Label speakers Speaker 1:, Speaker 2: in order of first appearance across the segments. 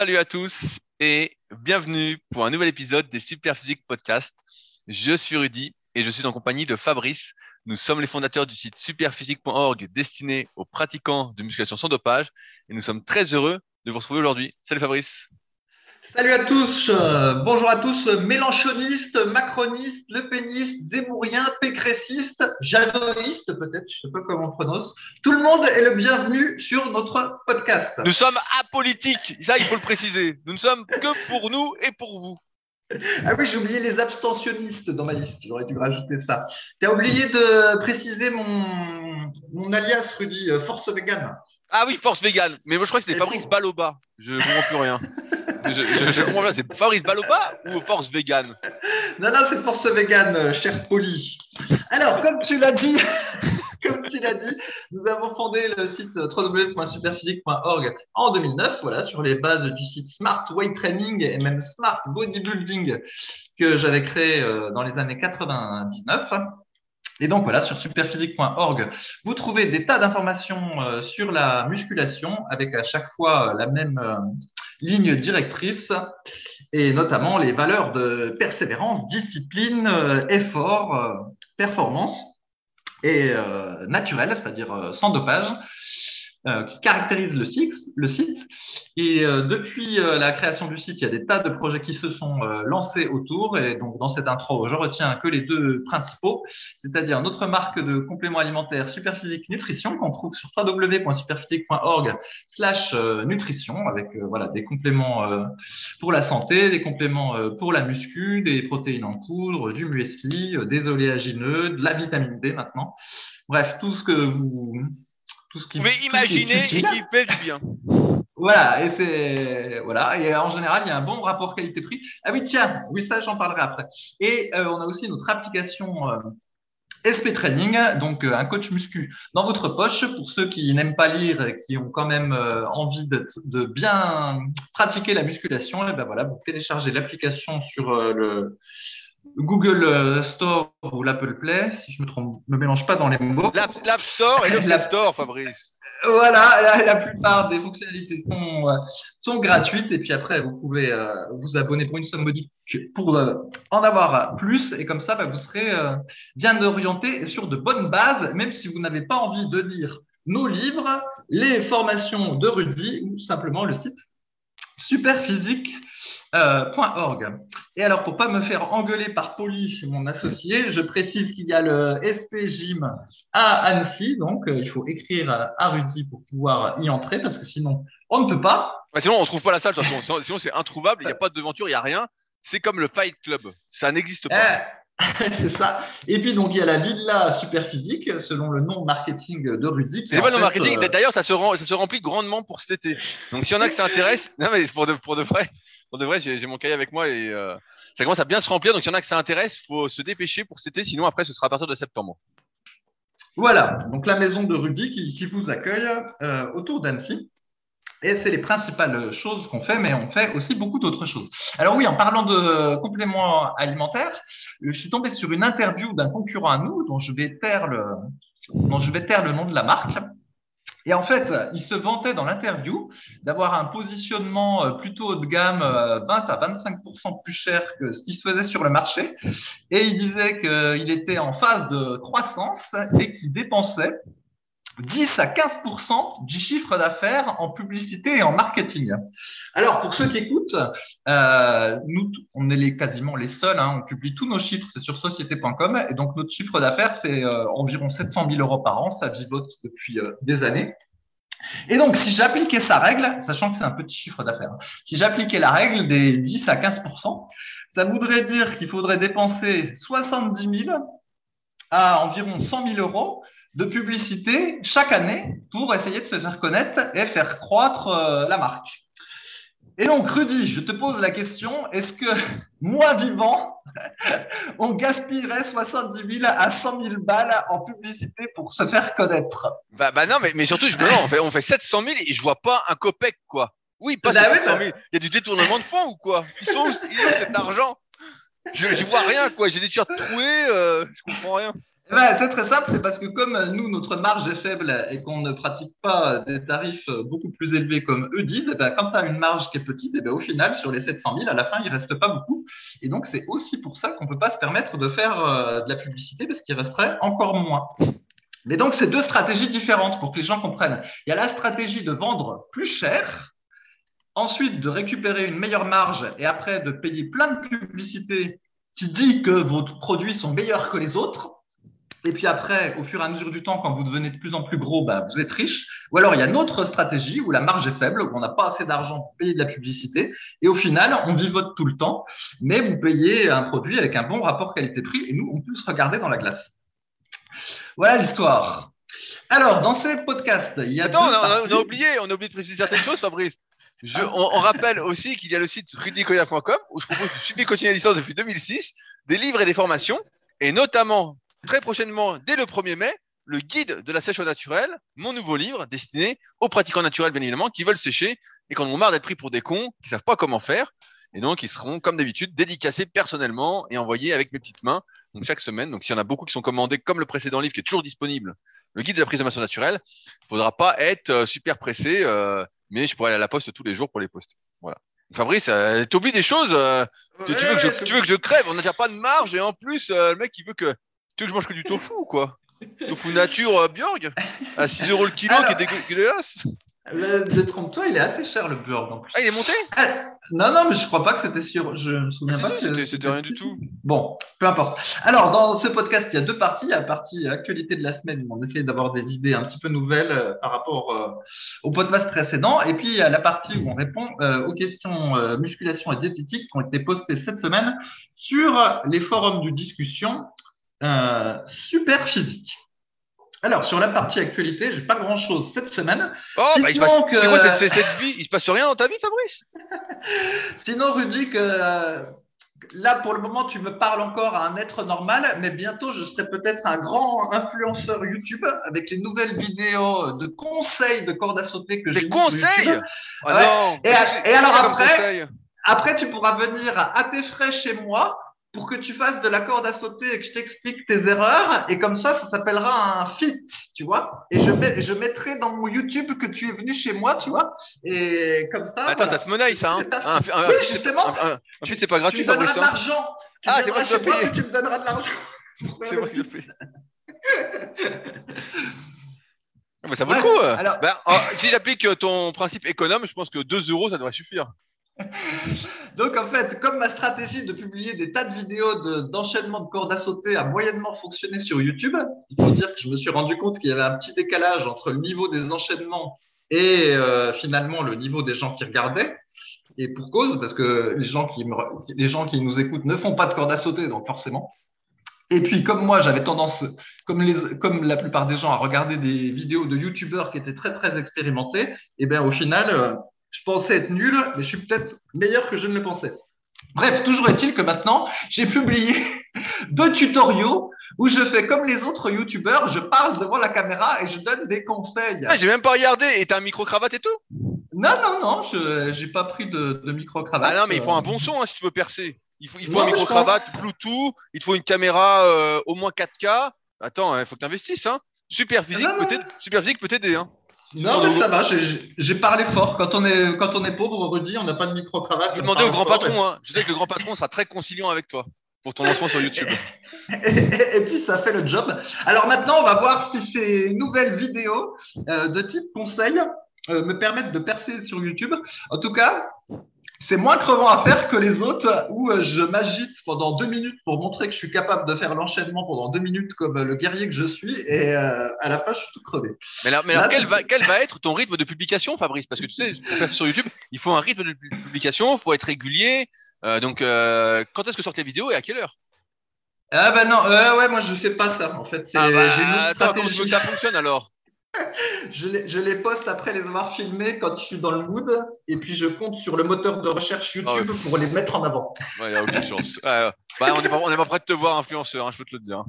Speaker 1: Salut à tous et bienvenue pour un nouvel épisode des Superphysique Podcast. Je suis Rudy et je suis en compagnie de Fabrice. Nous sommes les fondateurs du site superphysique.org destiné aux pratiquants de musculation sans dopage et nous sommes très heureux de vous retrouver aujourd'hui. Salut Fabrice.
Speaker 2: Salut à tous, euh, bonjour à tous, mélanchonistes, macronistes, lepénistes, zémouriens, pécressistes, jadonistes peut-être, je sais pas comment on prononce. Tout le monde est le bienvenu sur notre podcast.
Speaker 1: Nous sommes apolitiques, ça il faut le préciser. Nous ne sommes que pour nous et pour vous.
Speaker 2: Ah oui, j'ai oublié les abstentionnistes dans ma liste, j'aurais dû rajouter ça. Tu as oublié de préciser mon, mon alias, Rudy, euh, Force Vegan.
Speaker 1: Ah oui, Force Vegan, mais moi je crois que c'était Fabrice Baloba, je ne comprends plus rien. je, je, comprends bien, c'est Fabrice Baloba ou Force Vegan?
Speaker 2: Non, non, c'est Force Vegan, euh, cher Poli. Alors, comme tu l'as dit, comme tu l'as dit, nous avons fondé le site www.superphysique.org en 2009, voilà, sur les bases du site Smart Weight Training et même Smart Bodybuilding que j'avais créé euh, dans les années 99. Et donc voilà, sur superphysique.org, vous trouvez des tas d'informations euh, sur la musculation avec à chaque fois la même ligne directrice et notamment les valeurs de persévérance, discipline, euh, effort, euh, performance et euh, naturel, c'est-à-dire sans dopage, qui caractérise le site. Le site. Et euh, depuis euh, la création du site, il y a des tas de projets qui se sont euh, lancés autour. Et donc, dans cette intro, je retiens que les deux principaux, c'est-à-dire notre marque de compléments alimentaires Superphysique Nutrition qu'on trouve sur www.superphysique.org/slash nutrition avec voilà des compléments pour la santé, des compléments pour la muscu, des protéines en poudre, du muesli, des oléagineux, de la vitamine D maintenant. Bref, tout ce que vous
Speaker 1: tout ce qui vous pouvez imaginer et qui fait du bien.
Speaker 2: Voilà, et c'est voilà, et en général, il y a un bon rapport qualité-prix. Ah oui, tiens, oui ça, j'en parlerai après. Et euh, on a aussi notre application euh, SP Training, donc euh, un coach muscu dans votre poche pour ceux qui n'aiment pas lire et qui ont quand même envie de, de, bien pratiquer la musculation. Et ben voilà, vous téléchargez l'application sur le Google Store ou l'Apple Play, si je me trompe, me mélange pas dans les mots.
Speaker 1: L'App Store et le Play Store, Fabrice.
Speaker 2: Voilà, la, la, plupart des fonctionnalités sont, euh, sont gratuites et puis après vous pouvez euh, vous abonner pour une somme modique pour euh, en avoir plus et comme ça bah, vous serez bien orienté et sur de bonnes bases même si vous n'avez pas envie de lire nos livres, les formations de Rudy ou simplement le site Superphysique euh, .org. Et alors, pour pas me faire engueuler par Poli, mon associé, je précise qu'il y a le SP Gym à Annecy. Donc, euh, il faut écrire à Rudy pour pouvoir y entrer parce que sinon, on ne peut pas.
Speaker 1: sinon, on ne trouve pas la salle. De toute façon, sinon, c'est introuvable. Il n'y a pas de devanture, il n'y a rien. C'est comme le Fight Club. Ça n'existe pas.
Speaker 2: Eh, c'est ça. Et puis donc il y a la villa super physique selon le nom marketing de Rudy.
Speaker 1: C'est pas le nom marketing. Euh, d'ailleurs, ça se, ça se remplit grandement pour cet été. Donc s'il y en a que ça intéresse, non mais pour de, pour de vrai, pour de vrai, j'ai mon cahier avec moi et euh, ça commence à bien se remplir. Donc, il y en a que ça intéresse, faut se dépêcher pour cet été. Sinon, après, ce sera à partir de septembre.
Speaker 2: Voilà. Donc, la maison de Rudy qui, vous accueille euh, autour d'Annecy. Et c'est les principales choses qu'on fait, mais on fait aussi beaucoup d'autres choses. Alors oui, en parlant de compléments alimentaires, je suis tombé sur une interview d'un concurrent à nous, dont je vais taire le, dont je vais taire le nom de la marque. Et en fait, il se vantait dans l'interview d'avoir un positionnement euh, plutôt haut de gamme, 20 euh, à 25% plus cher que ce qui se faisait sur le marché. Et il disait qu'il était en phase de croissance et qu'il dépensait 10 à 15% du chiffre d'affaires en publicité et en marketing. Alors, pour ceux qui écoutent, euh, nous, on est quasiment les seuls, hein, on publie tous nos chiffres, c'est sur société.com, et donc notre chiffre d'affaires, c'est euh, environ 700 000 euros par an, ça vivote depuis euh, des années. Et donc, si j'appliquais sa règle, sachant que c'est un petit chiffre d'affaires, hein, si j'appliquais la règle des 10 à 15% ça voudrait dire qu'il faudrait dépenser 70 000 à environ 100 000 euros de publicité chaque année pour essayer de se faire connaître et faire croître euh, la marque. Et donc, Rudy, je te pose la question, est-ce que moi vivant, on gaspillerait 70 000 à 100 000 balles en publicité pour se faire connaître?
Speaker 1: Bah, bah non, mais, mais surtout, je me on fait, on fait 700 000 et je vois pas un copec, quoi. Oui, pas 700 bah 000. Il y a du détournement de fonds ou quoi? Ils sont où, cet argent? Je, je vois rien, quoi. J'ai des t-shirts troués, euh, je comprends rien.
Speaker 2: Eh ben, c'est très simple, c'est parce que comme nous, notre marge est faible et qu'on ne pratique pas des tarifs beaucoup plus élevés comme eux disent, eh ben, quand tu as une marge qui est petite, eh ben, au final, sur les 700 000, à la fin, il reste pas beaucoup. Et donc, c'est aussi pour ça qu'on peut pas se permettre de faire euh, de la publicité parce qu'il resterait encore moins. Mais donc, c'est deux stratégies différentes pour que les gens comprennent. Il y a la stratégie de vendre plus cher, ensuite de récupérer une meilleure marge et après de payer plein de publicité qui dit que vos produits sont meilleurs que les autres. Et puis après, au fur et à mesure du temps, quand vous devenez de plus en plus gros, bah, vous êtes riche. Ou alors, il y a une autre stratégie où la marge est faible, où on n'a pas assez d'argent pour payer de la publicité. Et au final, on vivote tout le temps, mais vous payez un produit avec un bon rapport qualité-prix et nous, on peut se regarder dans la glace. Voilà l'histoire. Alors, dans ces podcasts, il y a.
Speaker 1: Attends, on a, on a, oublié, on a oublié de préciser certaines choses, Fabrice. Je, on, on, rappelle aussi qu'il y a le site rudicoya.com où je propose du suivi continu à distance depuis 2006, des livres et des formations, et notamment très prochainement, dès le 1er mai, le guide de la sèche au naturel, mon nouveau livre destiné aux pratiquants naturels, bien évidemment, qui veulent sécher et qui en ont marre d'être pris pour des cons, qui savent pas comment faire. Et donc, ils seront, comme d'habitude, dédicacés personnellement et envoyés avec mes petites mains, donc chaque semaine. Donc, s'il y en a beaucoup qui sont commandés, comme le précédent livre qui est toujours disponible, le guide de la prise de masse naturelle, faudra pas être euh, super pressé. Euh, mais je pourrais aller à la poste tous les jours pour les poster. Voilà. Fabrice, euh, t'oublies des choses. Euh, tu, veux que je, tu, veux que je, crève? On n'a déjà pas de marge et en plus, euh, le mec il veut que tu veux que je mange que du tofu ou quoi Tofu nature euh, Björg à 6 euros le kilo Alors... qui est dégueulasse.
Speaker 2: Détrompe-toi, il est assez cher le Björg en plus.
Speaker 1: Ah, il est monté?
Speaker 2: Ah, Non, non, mais je crois pas que c'était sur. Je me souviens
Speaker 1: ah,
Speaker 2: pas.
Speaker 1: C'était, rien du tout.
Speaker 2: Bon, peu importe. Alors, dans ce podcast, il y a deux parties. Il y a la partie actualité de la semaine où on essaie d'avoir des idées un petit peu nouvelles euh, par rapport euh, au podcast précédent. Et puis, il y a la partie où on répond euh, aux questions musculation et diététique qui ont été postées cette semaine sur les forums de discussion euh, super physique. Alors, sur la partie actualité, j'ai pas grand chose cette semaine.
Speaker 1: Oh, bah, il se passe... que... c'est quoi cette, cette, vie? Il se passe rien dans ta vie, Fabrice?
Speaker 2: Sinon, Rudy, que euh, là, pour le moment, tu me parles encore à un être normal, mais bientôt, je serai peut-être un grand influenceur YouTube avec les nouvelles vidéos de conseils de corde à sauter que j'ai.
Speaker 1: Des conseils?
Speaker 2: Oh, ouais. non, Et, et alors après, après, tu pourras venir à tes frais chez moi pour que tu fasses de la corde à sauter et que je t'explique tes erreurs. Et comme ça, ça s'appellera un fit, tu vois. Et je, mets, je mettrai dans mon YouTube que tu es venu chez moi, tu vois. Et comme ça.
Speaker 1: Attends,
Speaker 2: voilà.
Speaker 1: ça se monnaie, ça. Hein
Speaker 2: un, un, un,
Speaker 1: oui,
Speaker 2: justement.
Speaker 1: Un, un, fit, c'est pas gratuit,
Speaker 2: tu me
Speaker 1: Fabrice.
Speaker 2: de l'argent.
Speaker 1: Ah, c'est moi qui dois payer.
Speaker 2: Tu me donneras de l'argent.
Speaker 1: C'est moi qui payer. Ah, mais ça vaut ouais, le coup. Alors... Ben, oh, si j'applique ton principe économe, je pense que 2 euros, ça devrait suffire.
Speaker 2: Donc en fait, comme ma stratégie de publier des tas de vidéos d'enchaînement de, de cordes à sauter a moyennement fonctionné sur YouTube, il faut dire que je me suis rendu compte qu'il y avait un petit décalage entre le niveau des enchaînements et euh, finalement le niveau des gens qui regardaient. Et pour cause, parce que les gens qui, nous écoutent ne font pas de cordes à sauter, donc forcément. Et puis, comme moi, j'avais tendance, comme, la plupart des gens, à regarder des vidéos de YouTubeurs qui étaient très, très expérimentés, et bien au final, euh, je pensais être nul, mais je suis peut-être meilleur que je ne le pensais. Bref, toujours est-il que maintenant, j'ai publié deux tutoriaux où je fais comme les autres youtubeurs, je parle devant la caméra et je donne des conseils.
Speaker 1: Ah, j'ai même pas regardé. Et t'as un micro-cravate et tout?
Speaker 2: Non, non, non, je j'ai pas pris de, de micro-cravate.
Speaker 1: Ah non, mais il faut un bon son hein, si tu veux percer. Il faut, il faut non, un micro-cravate, Bluetooth, il te faut une caméra euh, au moins 4K. Attends, il faut que tu investisses. Hein. Super physique peut-être, super physique peut t'aider. Hein.
Speaker 2: Non, mais ça va, j'ai parlé fort. Quand on est, quand on est pauvre, Rudy, on n'a pas de micro-cravate.
Speaker 1: Je vais demander au grand patron, mais... hein. Je sais que le grand patron sera très conciliant avec toi pour ton lancement sur YouTube.
Speaker 2: et, et, et, puis, ça fait le job. Alors maintenant, on va voir si ces nouvelles vidéos euh, de type conseil euh, me permettent de percer sur YouTube. En tout cas, c'est moins crevant à faire que les autres où euh, je m'agite pendant deux minutes pour montrer que je suis capable de faire l'enchaînement pendant deux minutes comme le guerrier que je suis et euh, à la fin je suis tout crevé.
Speaker 1: Mais alors, mais alors Là, quel, va, quel va être ton rythme de publication Fabrice? Parce que tu sais, pour passer sur YouTube, il faut un rythme de publication, il faut être régulier. Euh, donc euh, quand est-ce que sortent les vidéos et à quelle heure?
Speaker 2: Ah bah non, euh, ouais moi je fais pas ça en fait.
Speaker 1: Ah bah, attends, comment tu veux que ça fonctionne alors?
Speaker 2: Je, les, je les poste après les avoir filmés quand je suis dans le mood et puis je compte sur le moteur de recherche YouTube oh, pour les mettre en avant.
Speaker 1: Il ouais, n'y a aucune chance. Bah, on n'est pas, pas prêt de te voir influenceur, hein, je peux te le dire.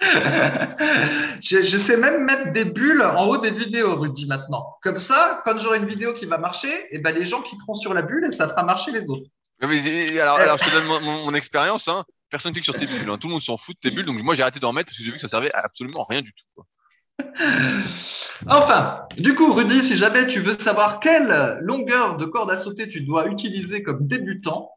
Speaker 2: je, je, sais même mettre des bulles en haut des vidéos, Rudy, maintenant. Comme ça, quand j'aurai une vidéo qui va marcher, et ben les gens cliqueront sur la bulle et ça fera marcher les autres.
Speaker 1: Mais, alors, alors, je te donne mon, mon, mon expérience. Hein. personne clique sur tes bulles. hein. Tout le monde s'en fout de tes bulles. Donc moi, j'ai arrêté d'en mettre parce que j'ai vu que ça servait à absolument rien du tout. quoi.
Speaker 2: Enfin, du coup, Rudy, si jamais tu veux savoir quelle longueur de corde à sauter tu dois utiliser comme débutant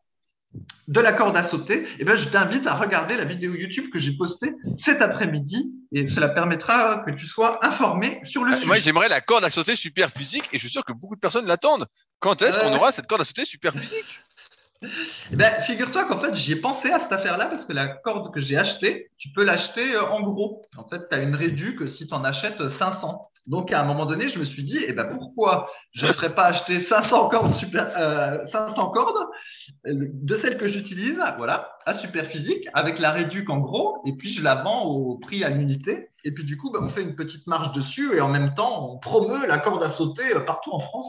Speaker 2: de la corde à sauter, eh ben, je t'invite à regarder la vidéo YouTube que j'ai postée cet après-midi et cela permettra que tu sois informé sur le
Speaker 1: Euh,
Speaker 2: sujet.
Speaker 1: Moi, j'aimerais la corde à sauter super physique et je suis sûr que beaucoup de personnes l'attendent. Quand est-ce qu'on
Speaker 2: Ouais.
Speaker 1: aura cette corde à sauter super physique?
Speaker 2: Eh ben, figure-toi qu'en fait, j'y ai pensé à cette affaire-là parce que la corde que j'ai achetée, tu peux l'acheter euh, en gros. En fait, tu as une réduc que si tu en achètes euh, 500. Donc, à un moment donné, je me suis dit, eh ben, pourquoi je ne ferais pas acheter 500 cordes, super, euh, 500 cordes euh, de celles que j'utilise, voilà, à super physique, avec la réduc en gros, et puis je la vends au prix à l'unité. Et puis, du coup, ben, on fait une petite marge dessus et en même temps, on promeut la corde à sauter euh, partout en France.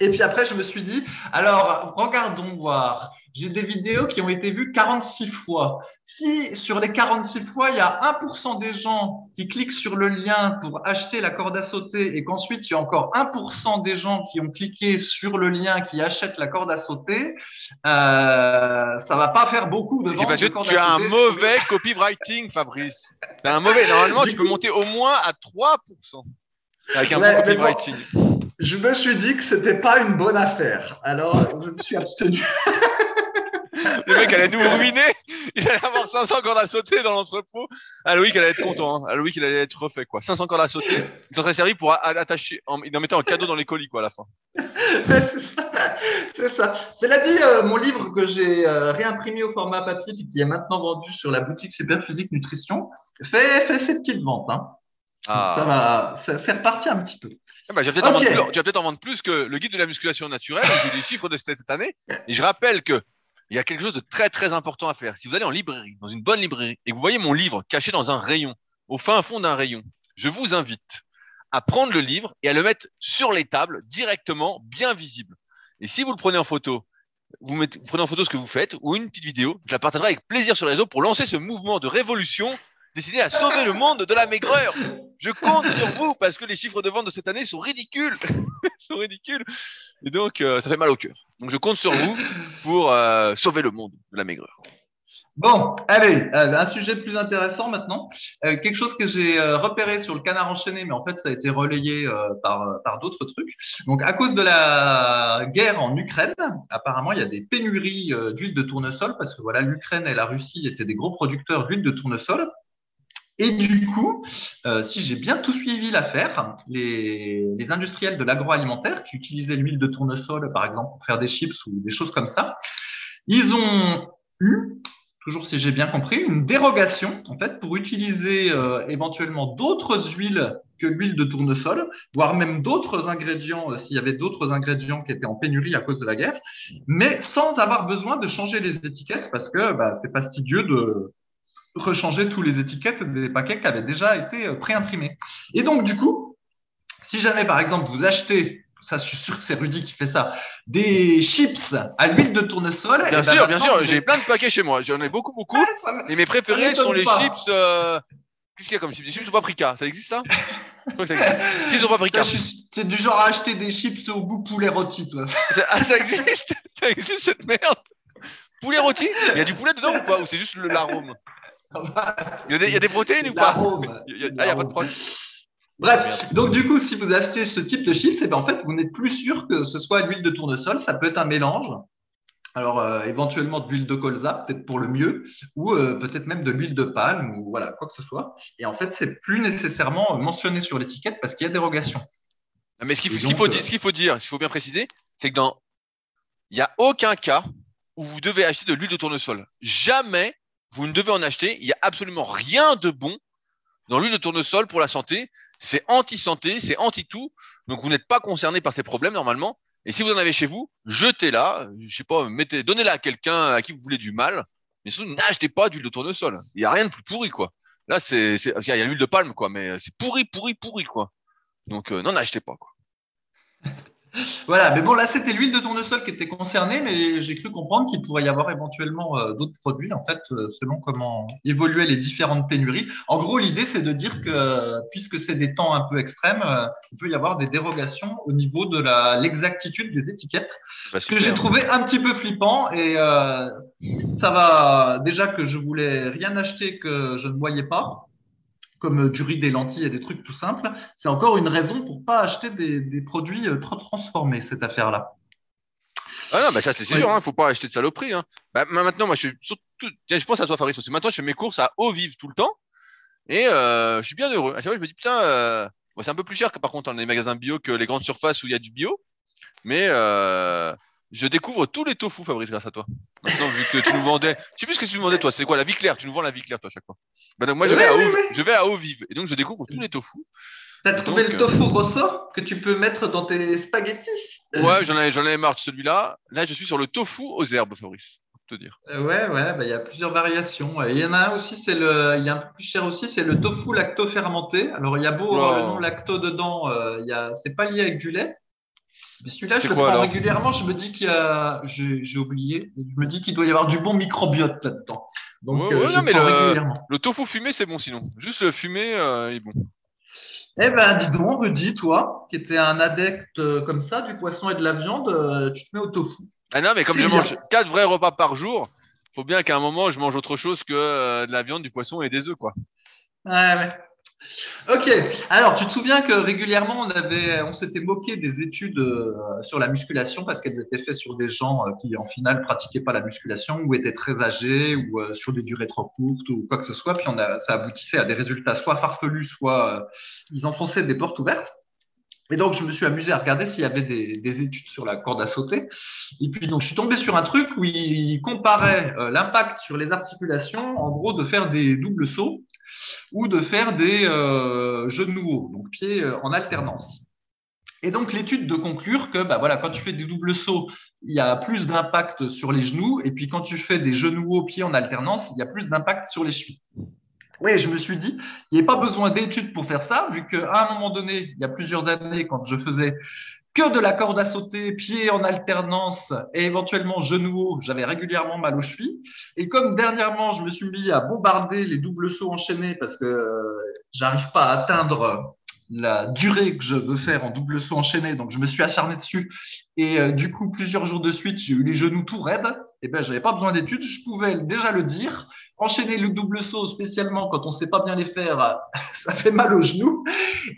Speaker 2: Et puis après, je me suis dit, alors, regardons voir. J'ai des vidéos qui ont été vues 46 fois. Si sur les 46 fois, il y a 1% des gens qui cliquent sur le lien pour acheter la corde à sauter et qu'ensuite, il y a encore 1% des gens qui ont cliqué sur le lien qui achètent la corde à sauter, euh, ça va pas faire beaucoup de
Speaker 1: C'est
Speaker 2: ventes
Speaker 1: parce
Speaker 2: de
Speaker 1: que tu as un mauvais copywriting, Fabrice. T'as un mauvais. Normalement,
Speaker 2: Du
Speaker 1: tu peux monter au moins à 3% avec un
Speaker 2: Ouais,
Speaker 1: bon
Speaker 2: bon. Je me suis dit que c'était pas une bonne affaire. Alors, je me suis abstenu.
Speaker 1: Le mec allait nous ruiner. Il allait avoir 500 cordes à sauter dans l'entrepôt. Ah, Loïc, il allait être content. Hein. Ah, Loïc, il allait être refait, quoi. 500 cordes à sauter. Ils sont très servis pour attacher. En, il en mettait en cadeau dans les colis, quoi, à la fin.
Speaker 2: c'est ça. C'est ça. Cela dit, euh, mon livre que j'ai euh, réimprimé au format papier et qui est maintenant vendu sur la boutique Superphysique Nutrition fait, fait ses petites ventes. Hein.
Speaker 1: Ah.
Speaker 2: Ça va, ça, c'est reparti un petit peu.
Speaker 1: Ah bah, tu vas peut-être en
Speaker 2: Ok.
Speaker 1: vendre plus- en vendre que le guide de la musculation naturelle. J'ai des chiffres de cette cette année. Et je rappelle que il y a quelque chose de très très important à faire. Si vous allez en librairie, dans une bonne librairie, et que vous voyez mon livre caché dans un rayon, au fin fond d'un rayon, je vous invite à prendre le livre et à le mettre sur les tables directement, bien visible. Et si vous le prenez en photo, vous, mettez, vous prenez en photo ce que vous faites ou une petite vidéo, je la partagerai avec plaisir sur les réseaux pour lancer ce mouvement de révolution destiné à sauver le monde de la maigreur. Je compte sur vous parce que les chiffres de vente de cette année sont ridicules. Sont ridicules. Et donc, euh, ça fait mal au cœur. Donc, je compte sur vous pour euh, sauver le monde de la maigreur.
Speaker 2: Bon, allez, euh, un sujet plus intéressant maintenant. Quelque chose que j'ai repéré sur le canard enchaîné, mais en fait, ça a été relayé par, par d'autres trucs. Donc, à cause de la guerre en Ukraine, apparemment, il y a des pénuries d'huile de tournesol parce que voilà, l'Ukraine et la Russie étaient des gros producteurs d'huile de tournesol. Et du coup, euh, si j'ai bien tout suivi l'affaire, les, les industriels de l'agroalimentaire qui utilisaient l'huile de tournesol, par exemple, pour faire des chips ou des choses comme ça, ils ont eu toujours si j'ai bien compris, une dérogation en fait pour utiliser euh, éventuellement d'autres huiles que l'huile de tournesol, voire même d'autres ingrédients euh, s'il y avait d'autres ingrédients qui étaient en pénurie à cause de la guerre, mais sans avoir besoin de changer les étiquettes parce que bah, c'est fastidieux de rechanger tous les étiquettes des paquets qui avaient déjà été euh, préimprimés. Et donc du coup, si jamais par exemple vous achetez ça, je suis sûr que c'est Rudy qui fait ça. Des chips à l'huile de tournesol.
Speaker 1: Bien
Speaker 2: et ben
Speaker 1: sûr, bien sûr. J'ai plein de paquets chez moi. J'en ai beaucoup, beaucoup.
Speaker 2: Ouais, ça me-
Speaker 1: Et mes préférés sont les
Speaker 2: pas.
Speaker 1: chips. euh, Qu'est-ce qu'il y a comme chips? Des chips au paprika. Ça existe ça? Je crois que ça existe. Chips au paprika.
Speaker 2: T'es du genre à acheter des chips au goût poulet rôti, toi.
Speaker 1: Ça- Ah, ça existe Ça existe cette merde Poulet rôti? Il y a du poulet dedans ou pas? Ou c'est juste l'arôme? Il y, a des, il y a des protéines ou pas. Il y a- Ah, il y a pas de protéines.
Speaker 2: Bref, donc du coup, si vous achetez ce type de chips, eh ben, en fait, vous n'êtes plus sûr que ce soit l'huile de tournesol. Ça peut être un mélange. Alors, euh, éventuellement de l'huile de colza, peut-être pour le mieux, ou euh, peut-être même de l'huile de palme, ou voilà, quoi que ce soit. Et en fait, c'est plus nécessairement mentionné sur l'étiquette parce qu'il y a dérogation.
Speaker 1: Ah, Mais ce qu'il faut,
Speaker 2: euh,
Speaker 1: dire- ce qu'il faut dire, ce qu'il faut bien préciser, c'est que dans, il n'y a aucun cas où vous devez acheter de l'huile de tournesol. Jamais vous ne devez en acheter. Il n'y a absolument rien de bon dans l'huile de tournesol pour la santé. C'est anti-santé, c'est anti-tout. Donc vous n'êtes pas concerné par ces problèmes normalement. Et si vous en avez chez vous, jetez-la. Je sais pas, mettez, donnez-la à quelqu'un à qui vous voulez du mal. Mais surtout, n'achetez pas d'huile de tournesol. Il n'y a rien de plus pourri, quoi. Là, c'est, il y a l'huile de palme, quoi, mais c'est pourri, pourri, pourri, quoi. Donc, euh, n'en achetez pas, quoi.
Speaker 2: Voilà, mais bon, là, c'était l'huile de tournesol qui était concernée, mais j'ai cru comprendre qu'il pourrait y avoir éventuellement euh, d'autres produits, en fait, euh, selon comment évoluaient les différentes pénuries. En gros, l'idée, c'est de dire que, puisque c'est des temps un peu extrêmes, euh, il peut y avoir des dérogations au niveau de la, l'exactitude des étiquettes.
Speaker 1: Bah,
Speaker 2: Ce que j'ai trouvé un petit peu flippant, et euh, ça va, déjà que je voulais rien acheter que je ne voyais pas, comme euh, du riz, des lentilles et des trucs tout simples, c'est encore une raison pour pas acheter des, des produits euh, trop transformés, cette affaire-là.
Speaker 1: Ah non, bah ça c'est sûr,
Speaker 2: Oui.
Speaker 1: hein, faut pas acheter de saloperie. Hein. Bah, ma- maintenant, moi je suis surtout, tiens, je pense à toi Fabrice aussi. Maintenant, je fais mes courses à eau vive tout le temps et euh, je suis bien heureux. À chaque fois, je me dis putain, euh, bon, c'est un peu plus cher que par contre dans les magasins bio que les grandes surfaces où il y a du bio, mais euh, je découvre tous les tofu Fabrice grâce à toi. Maintenant, vu que tu nous vendais, je sais plus ce que tu nous vendais toi, c'est quoi la vie claire? Tu nous vends la vie claire toi à chaque fois. Bah donc moi je vais à eau, je vais à eau vive et donc je découvre tous les tofu.
Speaker 2: T'as
Speaker 1: Donc,
Speaker 2: trouvé le
Speaker 1: euh,
Speaker 2: tofu rosso que tu peux mettre dans tes spaghettis?
Speaker 1: Ouais, j'en avais, j'en avais marre de celui-là. Là, je suis sur le tofu aux herbes, Fabrice. Pour te dire.
Speaker 2: Euh, Ouais, ouais, bah, il y a plusieurs variations. Euh, Il y en a un aussi, c'est le, il y a un peu plus cher aussi, c'est le tofu lacto fermenté. Alors, il y a beau avoir le
Speaker 1: Oula.
Speaker 2: nom lacto dedans, euh, il y a, c'est pas lié avec du lait. Celui-là, je le
Speaker 1: quoi,
Speaker 2: prends
Speaker 1: alors
Speaker 2: régulièrement. Je me dis qu'il y a, j'ai, oublié. Je me dis qu'il doit y avoir du bon microbiote là-dedans. Donc,
Speaker 1: Ouais,
Speaker 2: euh,
Speaker 1: ouais,
Speaker 2: je
Speaker 1: non,
Speaker 2: le
Speaker 1: mais
Speaker 2: prends
Speaker 1: le-. Le tofu fumé, c'est bon sinon. Juste le fumé, euh, il est bon.
Speaker 2: Eh ben, dis donc, Rudy, toi, qui étais un adepte euh, comme ça du poisson et de la viande, euh, tu te mets au tofu.
Speaker 1: Ah non, mais comme je
Speaker 2: bien.
Speaker 1: mange quatre vrais repas par jour, faut bien qu'à un moment, je mange autre chose que de la viande, du poisson et des œufs, quoi.
Speaker 2: Ouais, ouais. Ok. Alors, tu te souviens que régulièrement, on avait, on s'était moqué des études euh, sur la musculation parce qu'elles étaient faites sur des gens euh, qui, en finale, pratiquaient pas la musculation ou étaient très âgés ou euh, sur des durées trop courtes ou quoi que ce soit. Puis on a, ça aboutissait à des résultats soit farfelus, soit ils enfonçaient des portes ouvertes. Et donc, je me suis amusé à regarder s'il y avait des, des études sur la corde à sauter. Et puis, donc, je suis tombé sur un truc où il comparait euh, l'impact sur les articulations, en gros, de faire des doubles sauts ou de faire des genoux hauts, donc pieds euh, en alternance. Et donc l'étude de conclure que bah voilà, quand tu fais des doubles sauts, il y a plus d'impact sur les genoux, et puis quand tu fais des genoux hauts pieds en alternance, il y a plus d'impact sur les chevilles. Oui, je me suis dit, il n'y a pas besoin d'études pour faire ça, vu qu'à un moment donné, il y a plusieurs années, quand je faisais que de la corde à sauter, pieds en alternance et éventuellement genoux hauts, j'avais régulièrement mal aux chevilles. Et comme dernièrement, je me suis mis à bombarder les doubles sauts enchaînés parce que euh, j'arrive pas à atteindre la durée que je veux faire en double saut enchaîné, donc je me suis acharné dessus. Et euh, du coup, plusieurs jours de suite, j'ai eu les genoux tout raides. Et ben, j'avais pas besoin d'études, je pouvais déjà le dire. Enchaîner le double saut, spécialement quand on sait pas bien les faire, ça fait mal aux genoux.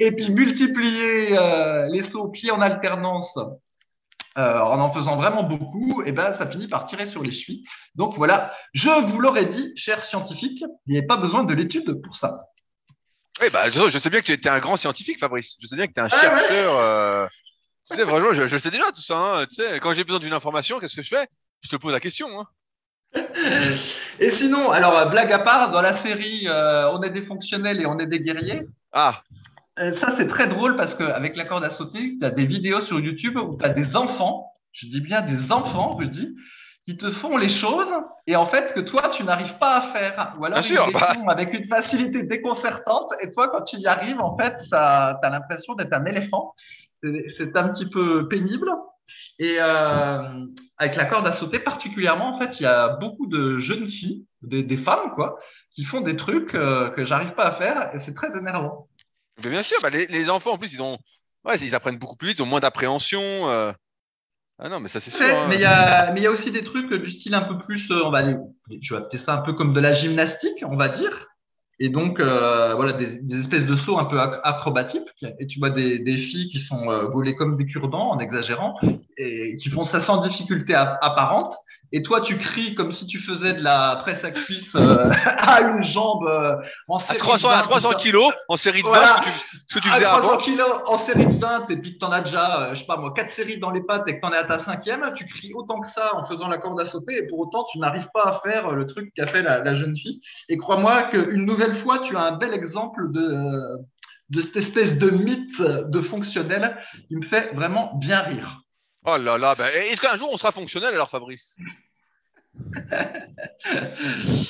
Speaker 2: Et puis multiplier euh, les sauts pieds en alternance euh, en en faisant vraiment beaucoup, et ben ça finit par tirer sur les chevilles. Donc voilà, je vous l'aurais dit, chers scientifiques, il n'y avait pas besoin de l'étude pour ça.
Speaker 1: Oui, bah, je je sais bien que tu étais un grand scientifique, Fabrice. Je sais bien que tu es un
Speaker 2: Ah ouais.
Speaker 1: chercheur. euh, Tu sais, franchement, je, je sais déjà tout ça. Hein. Tu sais, quand j'ai besoin d'une information, qu'est-ce que je fais? Je te pose la question. Hein.
Speaker 2: Et sinon, alors euh, blague à part, dans la série euh, On est des fonctionnels et on est des guerriers,
Speaker 1: Ah,
Speaker 2: euh, ça c'est très drôle parce qu'avec la corde à sauter, tu as des vidéos sur YouTube où tu as des enfants, je dis bien des enfants, je dis, qui te font les choses et en fait que toi tu n'arrives pas à faire. Ou alors ils les
Speaker 1: bah.
Speaker 2: font avec une facilité déconcertante et toi quand tu y arrives, en fait, tu as l'impression d'être un éléphant. C'est un petit peu pénible. Et euh, avec la corde à sauter particulièrement, en fait, il y a beaucoup de jeunes filles, des, des femmes, quoi, qui font des trucs euh, que j'arrive pas à faire et c'est très énervant.
Speaker 1: mais bien sûr. Bah, les, les enfants, en plus, ils ont, ouais, ils apprennent beaucoup plus vite, ils ont moins d'appréhension. euh. Ah non, mais ça c'est sûr. Hein.
Speaker 2: mais il y a, aussi des trucs du style un peu plus, euh, on va aller, tu vas appeler ça un peu comme de la gymnastique, on va dire. Et donc, euh, voilà, des, espèces de sauts un peu ac- acrobatiques. Et tu vois des, des filles qui sont euh, gaulées comme des cure-dents, en exagérant, et qui font ça sans difficulté apparente. Et toi, tu cries comme si tu faisais de la presse à cuisse euh, à une jambe euh, en
Speaker 1: À
Speaker 2: série
Speaker 1: 300,
Speaker 2: de
Speaker 1: à
Speaker 2: 20,
Speaker 1: 300
Speaker 2: putain.
Speaker 1: kilos en série de 20,
Speaker 2: Voilà.
Speaker 1: ce que tu, ce que tu
Speaker 2: à
Speaker 1: faisais
Speaker 2: 300
Speaker 1: avant.
Speaker 2: kilos en série de 20 et puis que t'en as déjà, euh, je sais pas moi, quatre séries dans les pattes et que t'en es à ta cinquième, tu cries autant que ça en faisant la corde à sauter et pour autant tu n'arrives pas à faire euh, le truc qu'a fait la, la jeune fille. Et crois-moi qu'une nouvelle fois, tu as un bel exemple de, de cette espèce de mythe de fonctionnel qui me fait vraiment bien rire.
Speaker 1: Oh là là, bah, est-ce qu'un jour on sera fonctionnel alors, Fabrice?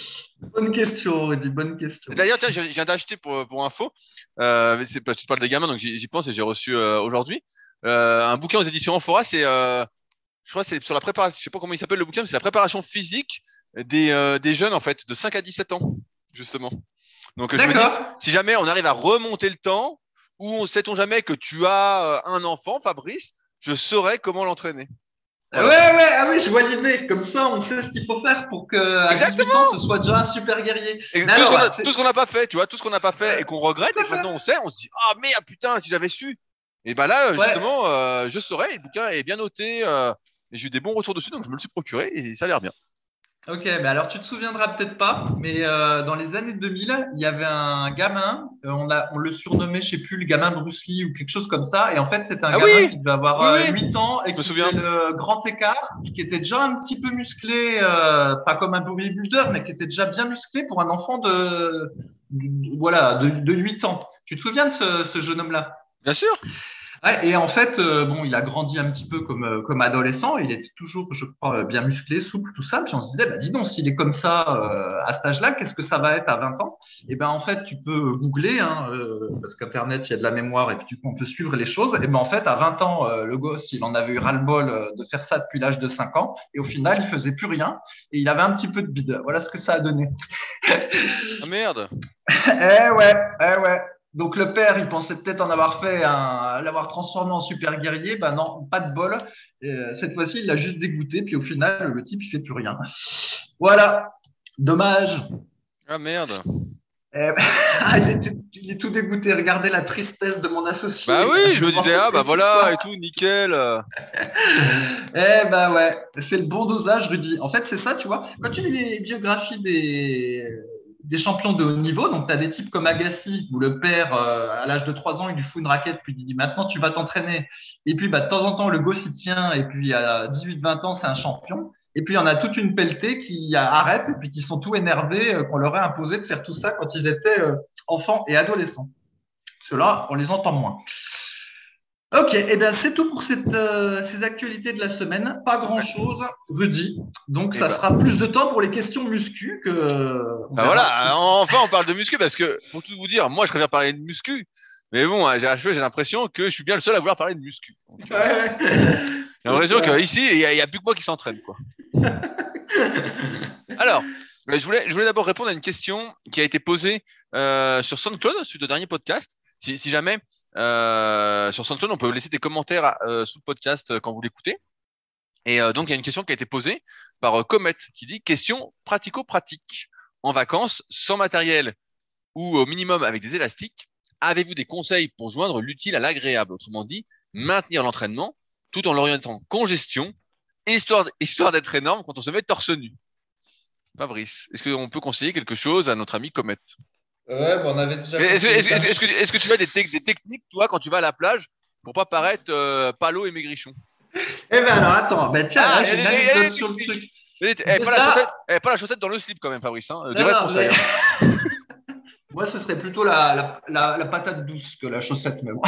Speaker 2: Bonne question, Rudy, bonne question.
Speaker 1: D'ailleurs, tiens, je viens d'acheter pour, pour info, euh, c'est parce que tu parles des gamins, donc j'y pense et j'ai reçu euh, aujourd'hui. euh, un bouquin aux éditions Amphora, c'est, euh, je crois, c'est sur la préparation, je sais pas comment il s'appelle le bouquin, mais c'est la préparation physique des, des jeunes en fait, de 5 à 17 ans, justement. Donc je me dis,
Speaker 2: D'accord.
Speaker 1: si jamais on arrive à remonter le temps, ou on sait-on jamais que tu as un enfant, Fabrice, je saurais comment l'entraîner. Voilà.
Speaker 2: Ouais, ouais, ah oui, je vois l'idée. Comme ça, on sait ce qu'il faut faire pour que à 18
Speaker 1: Exactement.
Speaker 2: ans, ce soit déjà un super guerrier.
Speaker 1: Et tout, ce qu'on a-
Speaker 2: c'est-
Speaker 1: tout ce qu'on n'a pas fait, tu vois, tout ce qu'on n'a pas fait et qu'on regrette et que maintenant on sait, on se dit ah merde putain si j'avais su. Et ben là
Speaker 2: Ouais.
Speaker 1: justement euh, je saurais, le bouquin est bien noté euh, et j'ai eu des bons retours dessus donc je me le suis procuré et ça a l'air bien.
Speaker 2: Ok, mais alors tu te souviendras peut-être pas, mais euh, dans les années 2000, il y avait un gamin, euh, on, a, on le surnommait, je sais plus, le gamin Bruce Lee ou quelque chose comme ça, et en fait c'était un
Speaker 1: Ah
Speaker 2: gamin
Speaker 1: oui
Speaker 2: qui devait avoir
Speaker 1: Oui,
Speaker 2: euh,
Speaker 1: oui.
Speaker 2: 8 ans et
Speaker 1: Je
Speaker 2: qui faisait le grand écart, qui était déjà un petit peu musclé, euh, pas comme un bodybuilder, mais qui était déjà bien musclé pour un enfant de, de- voilà, de, de 8 ans. Tu te souviens de ce, ce jeune homme-là?
Speaker 1: Bien sûr.
Speaker 2: Ouais, et en fait, euh, bon, il a grandi un petit peu comme, euh, comme adolescent. Il était toujours, je crois, euh, bien musclé, souple, tout ça. Puis on se disait, bah, dis donc, s'il est comme ça euh, à cet âge-là, qu'est-ce que ça va être à 20 ans? Et ben en fait, tu peux googler, hein, euh, parce qu'Internet, il y a de la mémoire et puis tu, on peut suivre les choses. Et ben en fait, à 20 ans, euh, le gosse, il en avait eu ras-le-bol de faire ça depuis l'âge de 5 ans. Et au final, il faisait plus rien. Et il avait un petit peu de bide. Voilà ce que ça a donné.
Speaker 1: Ah merde.
Speaker 2: Eh ouais, eh ouais. Donc le père, il pensait peut-être en avoir fait un, l'avoir transformé en super guerrier. Ben non, pas de bol. Euh, cette fois-ci, il l'a juste dégoûté. Puis au final, le type, il fait plus rien. Voilà. Dommage.
Speaker 1: Ah merde.
Speaker 2: Eh, ah, il, était- il est tout dégoûté. Regardez la tristesse de mon associé.
Speaker 1: Bah oui, je me disais ah bah voilà et tout nickel.
Speaker 2: Eh ben ouais, c'est le bon dosage, Rudy. En fait, c'est ça, tu vois. Quand tu lis les biographies des, des champions de haut niveau, donc tu as des types comme Agassi, où le père, euh, à l'âge de 3 ans, il lui fout une raquette, puis il dit maintenant tu vas t'entraîner. Et puis bah, de temps en temps, le gosse il tient, et puis à 18-20 ans, c'est un champion. Et puis il y en a toute une pelletée qui arrête, et puis qui sont tout énervés euh, qu'on leur a imposé de faire tout ça quand ils étaient euh, enfants et adolescents. Ceux-là, on les entend moins. Ok, et bien c'est tout pour cette, euh, ces actualités de la semaine. Pas grand-chose, Rudy. Donc
Speaker 1: Eh
Speaker 2: ça
Speaker 1: ben.
Speaker 2: fera plus de temps pour les questions muscu que. euh, on
Speaker 1: Bah voilà, enfin on parle de muscu parce que pour tout vous dire, moi je préfère parler de muscu. Mais bon, j'ai l'impression que je suis bien le seul à vouloir parler de muscu. Donc, euh,
Speaker 2: Ouais, ouais.
Speaker 1: J'ai l'impression qu'ici, il y, a- plus que moi qui s'entraîne, quoi. Alors, euh, je voulais, je voulais d'abord répondre à une question qui a été posée euh, sur SoundCloud, suite au dernier podcast. Si, si jamais euh, sur SoundCloud, on peut laisser des commentaires euh, sous le podcast euh, quand vous l'écoutez. Et euh, donc, il y a une question qui a été posée par Comet qui dit question pratico-pratique. En vacances, sans matériel ou au minimum avec des élastiques, avez-vous des conseils pour joindre l'utile à l'agréable? Autrement dit, maintenir l'entraînement tout en l'orientant congestion, histoire, histoire d'être énorme quand on se met torse nu. Fabrice, est-ce qu'on peut conseiller quelque chose à notre ami Comet?
Speaker 2: Ouais, bon, on avait déjà.
Speaker 1: Est-ce que, est-ce que- est-ce que, tu as des, tec- des techniques, toi, quand tu vas à la plage, pour pas paraître euh, palo et maigrichon?
Speaker 2: Eh ben alors attends, ben tiens,
Speaker 1: Ah,
Speaker 2: là,
Speaker 1: des- des
Speaker 2: sur le truc.
Speaker 1: eh, pas, la chaussette, eh, pas la chaussette dans le slip quand même, Fabrice. Hein.
Speaker 2: Non, non,
Speaker 1: conseils.
Speaker 2: mais-
Speaker 1: hein.
Speaker 2: Moi, ce serait plutôt la, la, la, la patate douce que la chaussette, mais bon.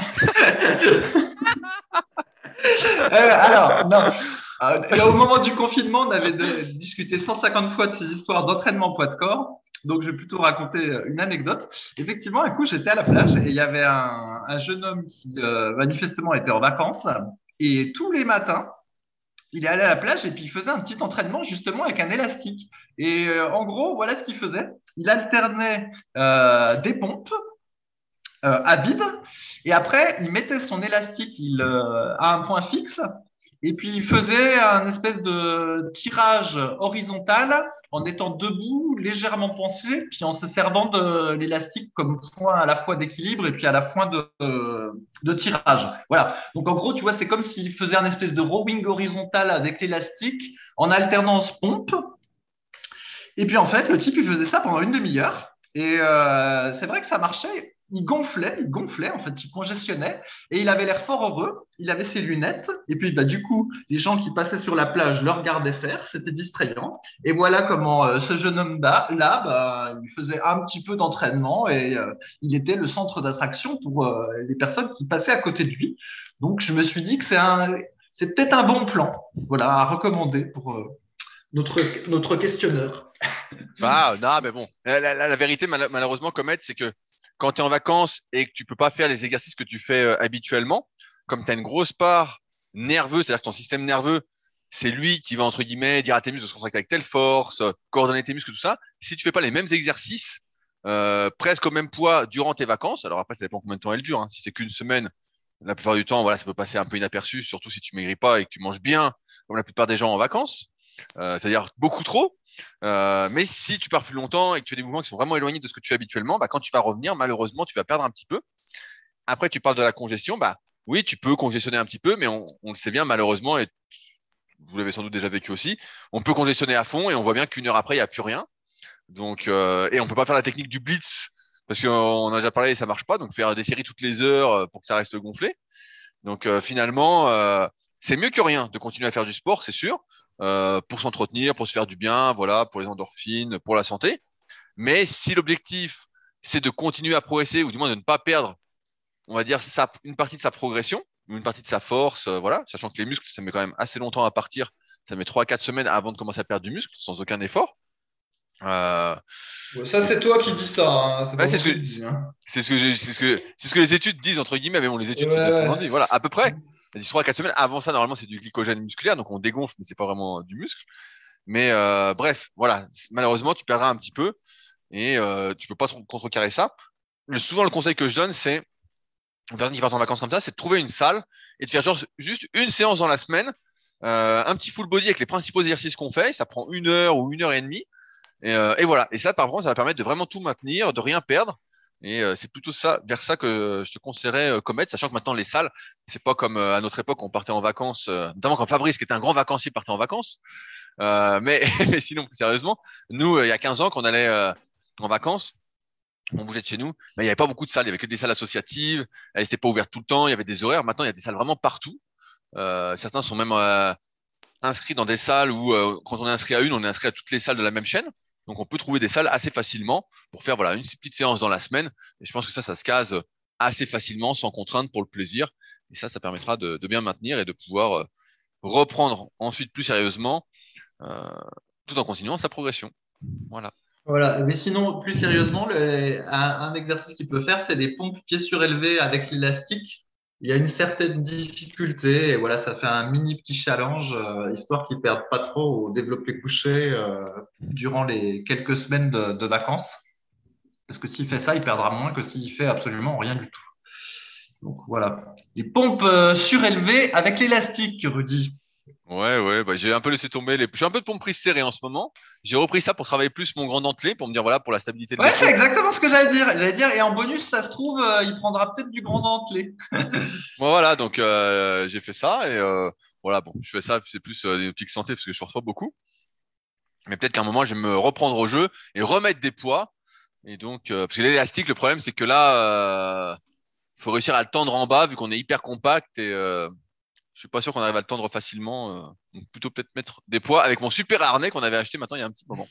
Speaker 2: Euh, alors, non. Euh, et au moment du confinement, on avait de- discuté 150 fois de ces histoires d'entraînement poids de corps. Donc, je vais plutôt raconter une anecdote. Effectivement, un coup, j'étais à la plage et il y avait un, un jeune homme qui, euh, manifestement, était en vacances. Et tous les matins, il est allé à la plage et puis il faisait un petit entraînement justement avec un élastique. Et euh, en gros, voilà ce qu'il faisait. Il alternait euh, des pompes euh, à vide et après il mettait son élastique il, euh, à un point fixe et puis il faisait un espèce de tirage horizontal en étant debout, légèrement pensé, puis en se servant de l'élastique comme point à la fois d'équilibre et puis à la fois de, de tirage. Voilà. Donc en gros, tu vois, c'est comme s'il faisait un espèce de rowing horizontal avec l'élastique en alternance pompe. Et puis en fait, le type, il faisait ça pendant une demi-heure. Et euh, c'est vrai que ça marchait. Il gonflait, il gonflait, en fait, il congestionnait. Et il avait l'air fort heureux. Il avait ses lunettes. Et puis, bah, du coup, les gens qui passaient sur la plage le regardaient faire. C'était distrayant. Et voilà comment euh, ce jeune homme-là, là, bah, il faisait un petit peu d'entraînement et euh, il était le centre d'attraction pour euh, les personnes qui passaient à côté de lui. Donc, je me suis dit que c'est un, c'est peut-être un bon plan, voilà, à recommander pour notre, notre questionneur.
Speaker 1: Ah, non, mais bon. La, vérité, mal- malheureusement, Comet, c'est que quand tu es en vacances et que tu peux pas faire les exercices que tu fais euh, habituellement, comme tu as une grosse part nerveuse, c'est-à-dire que ton système nerveux, c'est lui qui va, entre guillemets, dire à tes muscles de se contracter avec telle force, coordonner tes muscles, tout ça. Si tu fais pas les mêmes exercices, euh, presque au même poids durant tes vacances, alors après, ça dépend combien de temps elles durent. Hein. Si c'est qu'une semaine, la plupart du temps, voilà, ça peut passer un peu inaperçu, surtout si tu maigris pas et que tu manges bien, comme la plupart des gens en vacances. Euh, c'est-à-dire beaucoup trop. Euh, mais si tu pars plus longtemps et que tu as des mouvements qui sont vraiment éloignés de ce que tu fais habituellement, bah, quand tu vas revenir, malheureusement, tu vas perdre un petit peu. Après, tu parles de la congestion, bah oui, tu peux congestionner un petit peu, mais on, le sait bien, malheureusement, et vous l'avez sans doute déjà vécu aussi, on peut congestionner à fond et on voit bien qu'une heure après, il n'y a plus rien. Donc, euh, et on peut pas faire la technique du blitz parce qu'on a déjà parlé, ça marche pas. Donc, faire des séries toutes les heures pour que ça reste gonflé. Donc, finalement, c'est mieux que rien de continuer à faire du sport, c'est sûr, pour s'entretenir, pour se faire du bien, voilà, pour les endorphines, pour la santé. Mais si l'objectif c'est de continuer à progresser ou du moins de ne pas perdre, on va dire, sa, une partie de sa progression, une partie de sa force, voilà, sachant que les muscles, ça met quand même assez longtemps à partir. Ça met 3-4 semaines avant de commencer à perdre du muscle sans aucun effort.
Speaker 2: Euh... ça, c'est toi qui dis ça. Hein.
Speaker 1: c'est ce, que, hein. ce, ce, ce que les études disent, entre guillemets. Mais bon, les études, ouais, c'est dit. Voilà, à peu près. Elles disent 3 4 semaines. Avant ça, normalement, c'est du glycogène musculaire. Donc, on dégonfle, mais c'est pas vraiment du muscle. Mais euh, bref, voilà. Malheureusement, tu perdras un petit peu et euh, tu peux pas contrecarrer ça. Souvent, le conseil que je donne, c'est aux personnes qui partent en vacances comme ça, c'est de trouver une salle et de faire juste une séance dans la semaine, euh, un petit full body avec les principaux exercices qu'on fait. Ça prend une heure ou une heure et demie. Et, euh, et, voilà. Et ça, par contre, ça va permettre de vraiment tout maintenir, de rien perdre. Et euh, c'est plutôt ça, vers ça que je te conseillerais euh, commettre, sachant que maintenant les salles, c'est pas comme à notre époque on partait en vacances, notamment quand Fabrice, qui était un grand vacancier, partait en vacances. mais, mais sinon, sérieusement, nous, il y a 15 ans, qu'on allait en vacances, on bougeait de chez nous, mais il n'y avait pas beaucoup de salles. Il y avait que des salles associatives. Elles n'étaient pas ouvertes tout le temps. Il y avait des horaires. Maintenant, il y a des salles vraiment partout. Euh, certains sont même euh, inscrits dans des salles où, euh, quand on est inscrit à une, on est inscrit à toutes les salles de la même chaîne. Donc, on peut trouver des salles assez facilement pour faire voilà une petite séance dans la semaine. Et je pense que ça, ça se case assez facilement, sans contrainte, pour le plaisir. Et ça, ça permettra de, bien maintenir et de pouvoir euh, reprendre ensuite plus sérieusement, euh, tout en continuant sa progression. Voilà.
Speaker 2: Voilà, mais sinon, plus sérieusement, un, un, exercice qu'il peut faire, c'est des pompes pieds surélevés avec l'élastique il y a une certaine difficulté et voilà, ça fait un mini petit challenge, euh, histoire qu'ils perdent pas trop au développé couché euh, durant les quelques semaines de, de vacances. Parce que s'il fait ça, il perdra moins que s'il fait absolument rien du tout. Donc voilà. Les pompes euh, surélevées avec l'élastique, Rudy.
Speaker 1: Ouais, ouais, bah, j'ai un peu laissé tomber les. Je suis un peu de pompe prise serrée en ce moment. J'ai repris ça pour travailler plus mon grand dentelé, pour me dire voilà pour la stabilité. De
Speaker 2: ouais, c'est exactement ce que j'allais dire. J'allais dire et en bonus, ça se trouve, euh, il prendra peut-être du grand dentelé.
Speaker 1: bon, voilà, donc euh, j'ai fait ça et euh, voilà, bon, je fais ça, c'est plus des optiques santé parce que je force pas beaucoup. Mais peut-être qu'à un moment, je vais me reprendre au jeu et remettre des poids. Et donc, parce que l'élastique, le problème, c'est que là, il faut réussir à le tendre en bas vu qu'on est hyper compact et je suis pas sûr qu'on arrive à le tendre facilement. Euh, donc plutôt peut-être mettre des poids avec mon super harnais qu'on avait acheté maintenant il y a un petit moment.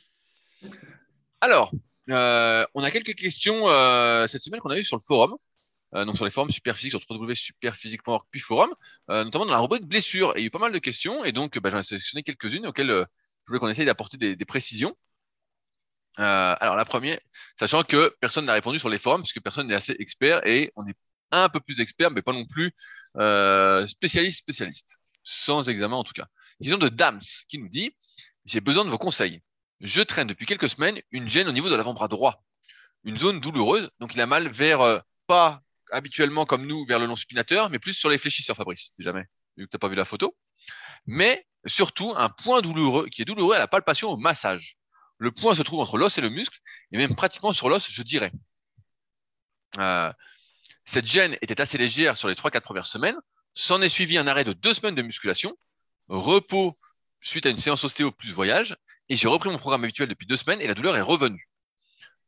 Speaker 1: Alors, euh, on a quelques questions euh, cette semaine qu'on a eues sur le forum. Donc sur les forums Superphysique, sur www.superphysique.org puis forum, notamment dans la rubrique blessure. Et il y a eu pas mal de questions et donc bah, j'en ai sélectionné quelques-unes auxquelles je voulais qu'on essaye d'apporter des, des, précisions. alors la première, sachant que personne n'a répondu sur les forums puisque personne n'est assez expert et on est un peu plus expert, mais pas non plus euh, spécialiste spécialiste, sans examen en tout cas. Question de Dams qui nous dit j'ai besoin de vos conseils. Je traîne depuis quelques semaines une gêne au niveau de l'avant-bras droit, une zone douloureuse, donc il a mal vers euh, pas habituellement comme nous vers le long supinateur, mais plus sur les fléchisseurs, Fabrice, si jamais vu que t'as pas vu la photo. Mais surtout un point douloureux qui est douloureux à la palpation au massage. Le point se trouve entre l'os et le muscle, et même pratiquement sur l'os, je dirais. Euh, cette gêne était assez légère sur les 3-4 premières semaines. S'en est suivi un arrêt de deux semaines de musculation, repos suite à une séance ostéo plus voyage, et j'ai repris mon programme habituel depuis deux semaines et la douleur est revenue.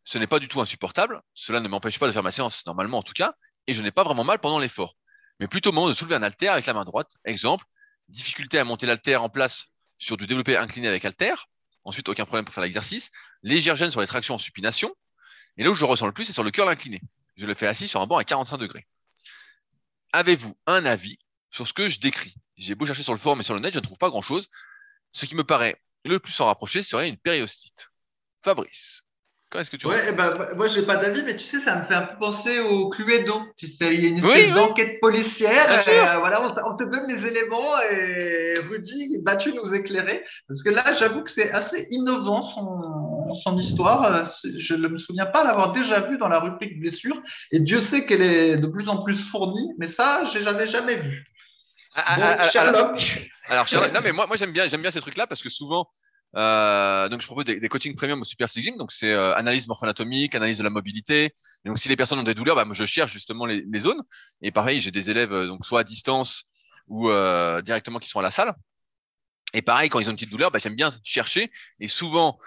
Speaker 1: Ce n'est pas du tout insupportable, cela ne m'empêche pas de faire ma séance normalement en tout cas, et je n'ai pas vraiment mal pendant l'effort. Mais plutôt au moment de soulever un haltère avec la main droite. Exemple, difficulté à monter l'haltère en place sur du développé incliné avec haltère. Ensuite, aucun problème pour faire l'exercice. Légère gêne sur les tractions en supination. Et là où je ressens le plus, c'est sur le curl incliné. Je le fais assis sur un banc à 45 degrés. Avez-vous un avis sur ce que je décris? J'ai beau chercher sur le forum et sur le net, je ne trouve pas grand-chose. Ce qui me paraît le plus en rapprocher serait une périostite. Fabrice. Qu'est-ce que tu
Speaker 2: Ouais, eh ben, moi, j'ai pas d'avis, mais tu sais, ça me fait un peu penser au Cluedo. Tu sais, il y a une espèce d'enquête policière. Et, voilà, on, te donne les éléments et Rudy, bah, tu nous éclairer. Parce que là, j'avoue que c'est assez innovant son, son histoire. Je ne me souviens pas l'avoir déjà vu dans la rubrique blessure. Et Dieu sait qu'elle est de plus en plus fournie, mais ça, je l'avais jamais vu.
Speaker 1: Ah, ah, ah, Sherlock. Alors, Sherlock, non, mais moi, moi j'aime bien, j'aime bien ces trucs-là parce que souvent, euh, donc je propose des, des coachings premium au Super Six. Donc c'est euh, analyse morpho-anatomique, analyse de la mobilité. donc si les personnes ont des douleurs, bah, moi, je cherche justement les, les zones. Et pareil, j'ai des élèves euh, donc soit à distance ou euh, directement qui sont à la salle. Et pareil, quand ils ont une petite douleur, bah, j'aime bien chercher. Et souvent,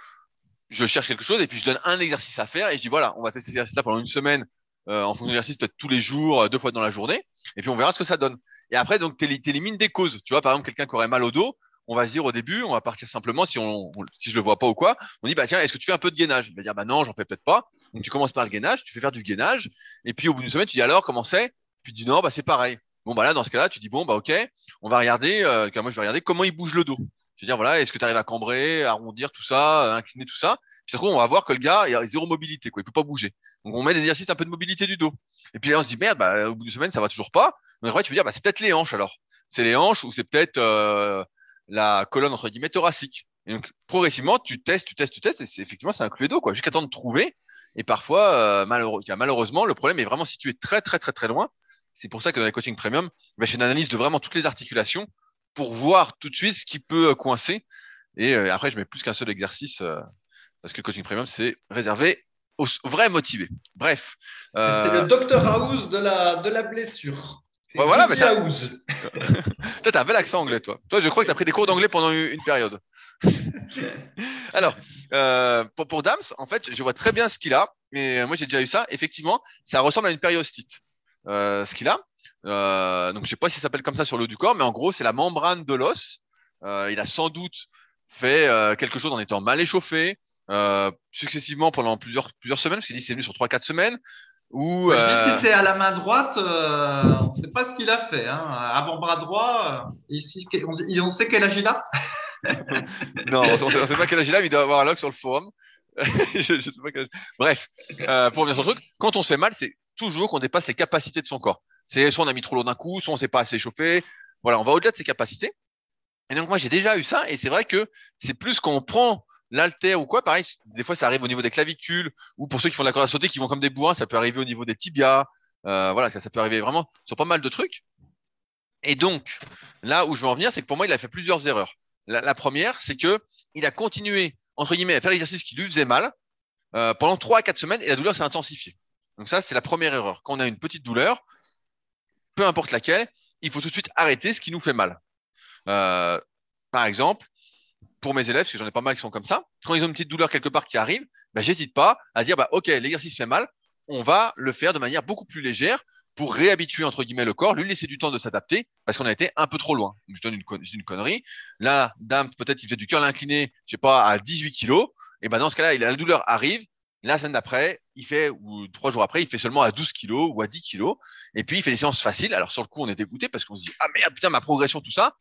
Speaker 1: je cherche quelque chose et puis je donne un exercice à faire et je dis voilà, on va tester cet exercice-là pendant une semaine euh, en fonction de l'exercice, peut-être tous les jours, deux fois dans la journée. Et puis on verra ce que ça donne. Et après, donc, tu élimines des causes. Tu vois, par exemple, quelqu'un qui aurait mal au dos, on va se dire au début, on va partir simplement si on, si je le vois pas ou quoi, on dit bah tiens, est-ce que tu fais un peu de gainage? Il va dire bah non, j'en fais peut-être pas. Donc tu commences par le gainage, tu fais faire du gainage, et puis au bout d'une semaine, tu dis alors comment c'est? Puis tu dis non, bah c'est pareil. Bon bah là dans ce cas-là, tu dis bon bah ok, on va regarder, euh, moi je vais regarder comment il bouge le dos. Je veux dire voilà, est-ce que tu arrives à cambrer, arrondir tout ça, incliner tout ça? Puis ça on va voir que le gars il a zéro mobilité quoi, il peut pas bouger. Donc on met des exercices un peu de mobilité du dos. Et puis là on se dit merde, bah au bout d'une semaine ça va toujours pas. Donc après tu veux dire bah c'est peut-être les hanches alors. C'est les hanches ou c'est peut-être euh, la colonne entre guillemets thoracique. Et donc progressivement, tu testes, tu testes, tu testes, et c'est effectivement c'est un cluedo quoi, jusqu'à temps de trouver. Et parfois, euh, malheureux, malheureusement, le problème est vraiment situé très très très très loin. C'est pour ça que dans les coaching premium, bah, je fais une analyse de vraiment toutes les articulations pour voir tout de suite ce qui peut euh, coincer. Et euh, après, je mets plus qu'un seul exercice euh, parce que le coaching premium c'est réservé aux vrais motivés. Bref.
Speaker 2: C'est le Dr House de la de la blessure.
Speaker 1: Ouais, voilà, mais ça. toi, t'as un bel accent anglais, toi. Toi, je crois que t'as pris des cours d'anglais pendant une période. Alors, euh, pour, pour Dams, en fait, je vois très bien ce qu'il a. Et euh, moi, j'ai déjà eu ça. Effectivement, ça ressemble à une périostite. Euh, ce qu'il a. Euh, donc, je sais pas si ça s'appelle comme ça sur le haut du corps, mais en gros, c'est la membrane de l'os. Euh, il a sans doute fait euh, quelque chose en étant mal échauffé, successivement pendant plusieurs plusieurs semaines. Parce qu'il dit c'est venu sur trois quatre semaines. Ou
Speaker 2: euh... si c'est à la main droite, euh, on ne sait pas ce qu'il a fait. Hein. Avant-bras droit, euh, ici, on, on, sait quel âge il a
Speaker 1: Non, on ne sait pas quel âge il a, mais il doit avoir un log sur le forum. je, je sais pas quel âge. Bref, euh, pour revenir sur le truc, quand on se fait mal, c'est toujours qu'on dépasse les capacités de son corps. C'est soit on a mis trop lourd d'un coup, soit on s'est pas assez chauffé. Voilà, on va au-delà de ses capacités. Et donc moi j'ai déjà eu ça, et c'est vrai que c'est plus quand on prend l'alter ou quoi, pareil, des fois ça arrive au niveau des clavicules, ou pour ceux qui font de la corde à sauter, qui vont comme des bourrins, ça peut arriver au niveau des tibias, euh, voilà, ça, ça peut arriver vraiment sur pas mal de trucs. Et donc, là où je veux en venir, c'est que pour moi, il a fait plusieurs erreurs. La, première, c'est que il a continué, entre guillemets, à faire l'exercice qui lui faisait mal euh, pendant trois à quatre semaines, et la douleur s'est intensifiée. Donc ça, c'est la première erreur. Quand on a une petite douleur, peu importe laquelle, il faut tout de suite arrêter ce qui nous fait mal. Euh, par exemple, pour mes élèves, parce que j'en ai pas mal qui sont comme ça, quand ils ont une petite douleur quelque part qui arrive, ben, j'hésite pas à dire, bah, OK, l'exercice fait mal, on va le faire de manière beaucoup plus légère pour réhabituer, entre guillemets, le corps, lui laisser du temps de s'adapter parce qu'on a été un peu trop loin. je donne une, connerie. Là, dame, peut-être, il fait du curl incliné, je sais pas, à 18 kilos. Et ben, dans ce cas-là, la douleur arrive. La semaine d'après, il fait, ou trois jours après, il fait seulement à 12 kilos ou à 10 kilos. Et puis, il fait des séances faciles. Alors, sur le coup, on est dégoûté parce qu'on se dit, ah merde, putain, ma progression, tout ça.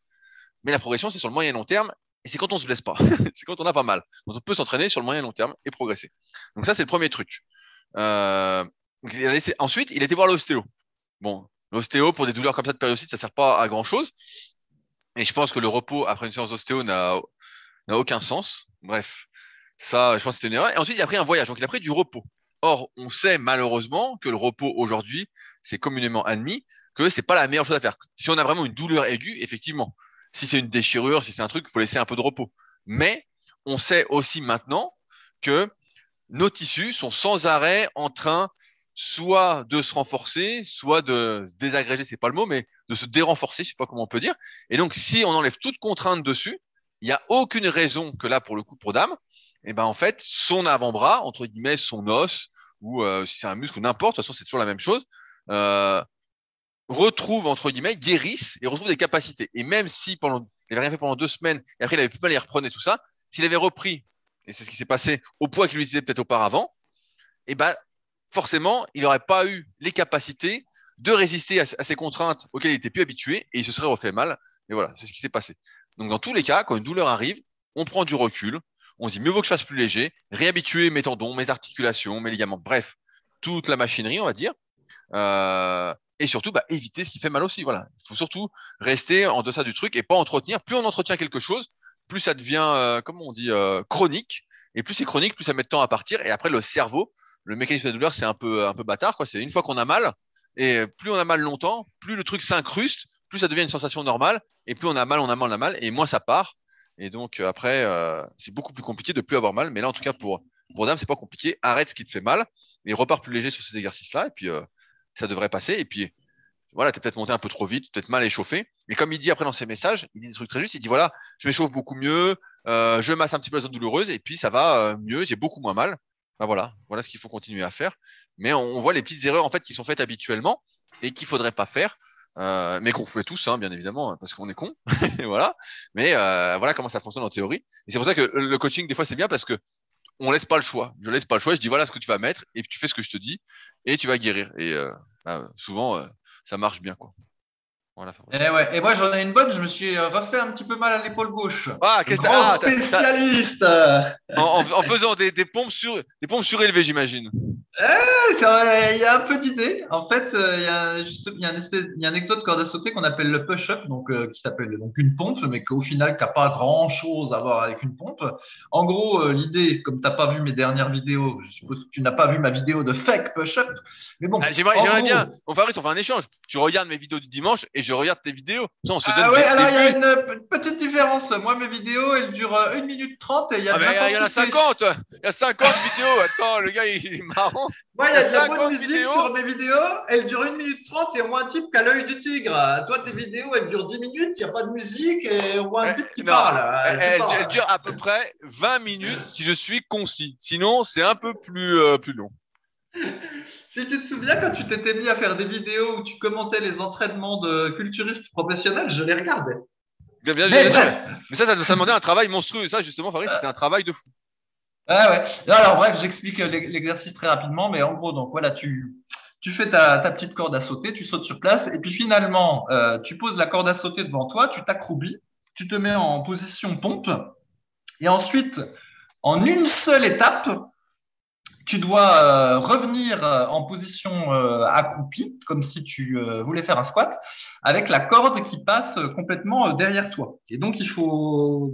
Speaker 1: Mais la progression, c'est sur le moyen et long terme et c'est quand on se blesse pas. c'est quand on a pas mal. Donc on peut s'entraîner sur le moyen et long terme et progresser. Donc ça, c'est le premier truc. Euh, a. Ensuite, il était voir l'ostéo. Bon, l'ostéo, pour des douleurs comme ça de périostite, ça sert pas à grand chose. Et je pense que le repos après une séance d'ostéo n'a, n'a aucun sens. Bref. Ça, je pense que c'était une erreur. Et ensuite, il a pris un voyage. Donc, il a pris du repos. Or, on sait malheureusement que le repos aujourd'hui, c'est communément admis que c'est pas la meilleure chose à faire. Si on a vraiment une douleur aiguë, effectivement, si c'est une déchirure, si c'est un truc, il faut laisser un peu de repos. Mais on sait aussi maintenant que nos tissus sont sans arrêt en train soit de se renforcer, soit de se désagréger, c'est pas le mot, mais de se dérenforcer, je sais pas comment on peut dire. Et donc, si on enlève toute contrainte dessus, il n'y a aucune raison que là, pour le coup, pour dame, eh ben en fait, son avant-bras, entre guillemets, son os, ou euh, si c'est un muscle ou n'importe, de toute façon, c'est toujours la même chose, euh, retrouve entre guillemets, guérissent et retrouve des capacités. Et même si pendant, il avait rien fait pendant deux semaines et après il avait plus mal, il reprenait tout ça, s'il avait repris, et c'est ce qui s'est passé au poids qu'il utilisait peut-être auparavant, et eh ben forcément, il n'aurait pas eu les capacités de résister à, ces contraintes auxquelles il était plus habitué et il se serait refait mal. Et voilà, c'est ce qui s'est passé. Donc dans tous les cas, quand une douleur arrive, on prend du recul, on dit mieux vaut que je fasse plus léger, réhabituer mes tendons, mes articulations, mes ligaments, bref, toute la machinerie, on va dire. Euh, et surtout, bah, éviter ce qui fait mal aussi. Voilà. Il faut surtout rester en deçà du truc et pas entretenir. Plus on entretient quelque chose, plus ça devient, euh, comment on dit, euh, chronique. Et plus c'est chronique, plus ça met de temps à partir. Et après, le cerveau, le mécanisme de douleur, c'est un peu, un peu bâtard. Quoi. C'est une fois qu'on a mal, et plus on a mal longtemps, plus le truc s'incruste, plus ça devient une sensation normale. Et plus on a mal, on a mal, on a mal. Et moins ça part. Et donc après, euh, c'est beaucoup plus compliqué de plus avoir mal. Mais là, en tout cas, pour pour Dame, c'est pas compliqué. Arrête ce qui te fait mal et repars plus léger sur ces exercices-là. Et puis ça devrait passer. Et puis voilà, t'es peut-être monté un peu trop vite, peut-être mal échauffé. Mais comme il dit après dans ses messages, il dit des trucs très justes. Il dit voilà, je m'échauffe beaucoup mieux, euh, je masse un petit peu la zone douloureuse et puis ça va mieux, j'ai beaucoup moins mal. Ben voilà, voilà ce qu'il faut continuer à faire. Mais on, voit les petites erreurs en fait qui sont faites habituellement et qu'il faudrait pas faire. Euh, mais qu'on fait tous, hein, bien évidemment, parce qu'on est con, voilà. Mais euh, voilà comment ça fonctionne en théorie. Et c'est pour ça que le coaching des fois c'est bien parce que on laisse pas le choix. Je laisse pas le choix. Je dis voilà ce que tu vas mettre et tu fais ce que je te dis et tu vas guérir. Et euh, bah, souvent ça marche bien quoi.
Speaker 2: Voilà, et, eh ouais. et moi j'en ai une bonne, je me suis refait un petit peu mal à l'épaule gauche.
Speaker 1: Ah, qu'est-ce que
Speaker 2: ah, spécialiste
Speaker 1: en, en, faisant des, des, pompes sur des pompes surélevées, j'imagine.
Speaker 2: Eh, il y a un peu d'idée. En fait, euh, il y a juste, il y a une espèce, il y a un exo de corde à sauter qu'on appelle le push-up, donc euh, qui s'appelle donc une pompe, mais qu'au final, qui n'a pas grand-chose à voir avec une pompe. En gros, euh, l'idée, comme t'as pas vu mes dernières vidéos, je suppose que tu n'as pas vu ma vidéo de fake push-up, mais bon.
Speaker 1: Ah, j'aimerais bien. On Fabrice, on fait un échange. Tu regardes mes vidéos du dimanche et je regarde tes vidéos.
Speaker 2: Ça, on se ah ouais, alors il y a une, petite différence. Moi, mes vidéos, elles durent 1 minute 30 et il y a.
Speaker 1: Ah, il y en a 50. Il y a 50 vidéos. Attends, le gars, il est marrant.
Speaker 2: Moi, il y a de la bonne musique sur mes vidéos. Elles durent 1 minute 30 et au moins un type qui a l'œil du tigre. Toi, tes vidéos, elles durent 10 minutes, il n'y a pas de musique et au moins un type qui parle.
Speaker 1: Elles, elles durent à peu près 20 minutes si je suis concis. Sinon, c'est un peu plus, euh, plus long.
Speaker 2: Si tu te souviens, quand tu t'étais mis à faire des vidéos où tu commentais les entraînements de culturistes professionnels, je les regardais.
Speaker 1: Bien, bien, mais, mais, ça, ça, ça demandait un travail monstrueux. Ça, justement, Fabrice, c'était un travail de fou.
Speaker 2: Ah ouais. Alors bref, j'explique l'exercice très rapidement, mais en gros, donc voilà, tu, tu fais ta, ta petite corde à sauter, tu sautes sur place, et puis finalement, euh, tu poses la corde à sauter devant toi, tu t'accroupis, tu te mets en position pompe, et ensuite, en une seule étape, tu dois euh, revenir euh, en position accroupie, comme si tu voulais faire un squat, avec la corde qui passe complètement derrière toi. Et donc, il faut...